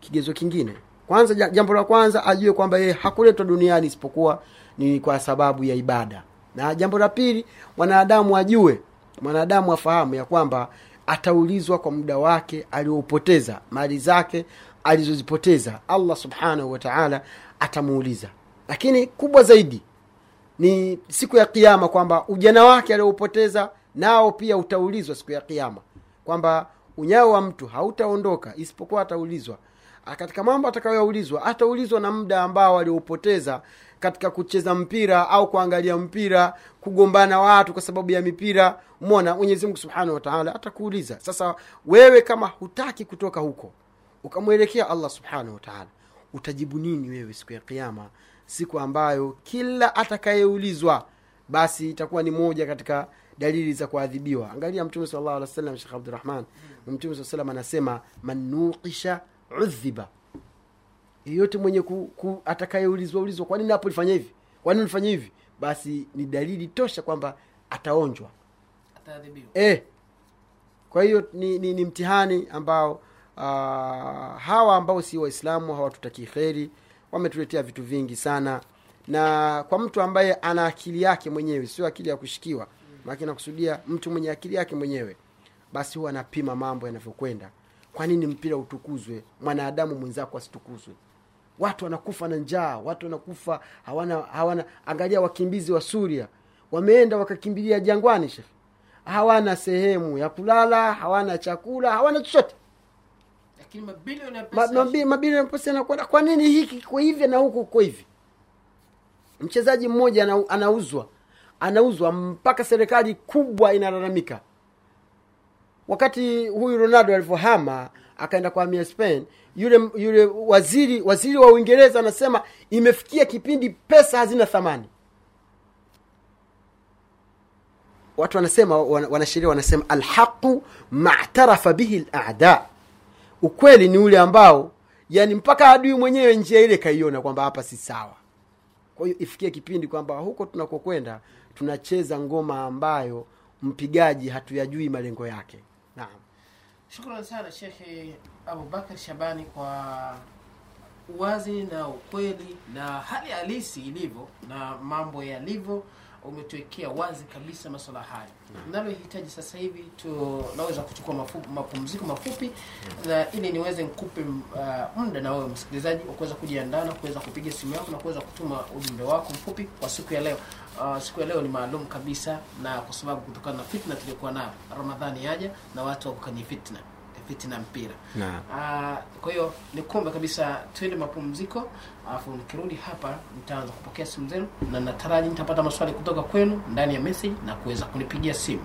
kigezo kingine. Kwanza jambo la kwanza ajue kwamba yeye hakuletwa duniani isipokuwa ni kwa sababu ya ibada. Na jambo la pili mwanadamu ajue mwanadamu afahamu ya kwamba ataulizwa kwa muda wake alioupoteza mali zake alizozipoteza allah subhanahu wataala atamuuliza. Lakini kubwa zaidi ni siku ya kiama kwamba ujana wake alioupoteza nao pia utaulizwa siku ya kiama kwamba unyao wa mtu hautaondoka isipokuwa ataulizwa. Katika mambo atakayoulizwa ataulizwa na muda ambao alioupoteza katika kucheza mpira au kuangalia mpira kugombana watu kwa sababu ya mipira mona mwenyezi mungu subhanahu wataala atakuuliza. Sasa wewe kama hutaki kutoka huko ukamwelekea allah subhanahu wataala utajibu nini wewe siku ya kiama siku ambayo kila atakayeulizwa basi itakuwa ni moja katika dalili za kuadhibiwa. Angalia mtume sal llahu alih shekh abdurahman mtume saa salam anasema man nuqisha udhiba yeyote mwenye ku, ku, atakayeulizwa ulizwa kwa nini hapo ulifanya hivi? Kwa nini ulifanya hivi? Basi ni dalili tosha kwamba ataonjwa. Ataadhibiwa. E. kwa hiyo ni, ni, ni mtihani ambao uh, hawa ambao si waislamu hawatutakii kheri wametuletea vitu vingi sana. Na kwa mtu ambaye ana akili yake mwenyewe sio akili ya kushikiwa maake nakusudia mtu mwenye akili yake mwenyewe basi huwa anapima mambo yanavyokwenda. Kwa nini mpira utukuzwe? Mwanadamu mwenzako asitukuzwe watu wanakufa na njaa watu wanakufa hawana hawana angalia wakimbizi wa suria. Wameenda wakakimbilia jangwani shekh hawana sehemu ya kulala hawana chakula hawana chochote. Mabilioni ya pesa yanakwenda kwa nini hiki kiko hivi na huku kuko hivi? Mchezaji mmoja anauzwa. Anauzwa mpaka serikali kubwa inalalamika. Wakati huyu ronaldo alivyohama akaenda kuhamia spain. Yule yule waziri waziri wa uingereza anasema imefikia kipindi pesa hazina thamani. Watu wanasema wanasheria wanasema alhaqu matarafa bihi lada ukweli ni ule ambao yani mpaka adui mwenyewe njia ile kaiona kwamba hapa si sawa. Kwa hiyo ifikie kipindi kwamba huko tunakokwenda tunacheza ngoma ambayo mpigaji hatuyajui malengo yake. Naam shukran sana shekhe abubakar shabani kwa uwazi na ukweli na hali halisi ilivyo na mambo yalivyo. Umetuwekea wazi kabisa masuala haya. Nalohitaji sasa hivi tunaweza kuchukua mapumziko mafupi na ili niweze nikupe uh, muda na wewe msikilizaji wa kuweza kujiandaa na kuweza kupiga simu yako na kuweza kutuma ujumbe wako mfupi kwa siku ya leo uh, siku ya leo ni maalum kabisa na kwa sababu kutokana na fitna tuliokuwa nayo ramadhani yaja na watu wako kwenye fitna fitna mpira. Naam Ah, kwa hiyo nikombe kabisa tuende mapumziko alafu nikirudi hapa nitaanza kupokea simu zenu na nataraji nitapata maswali kutoka kwenu ndani ya message na kuweza kunipigia simu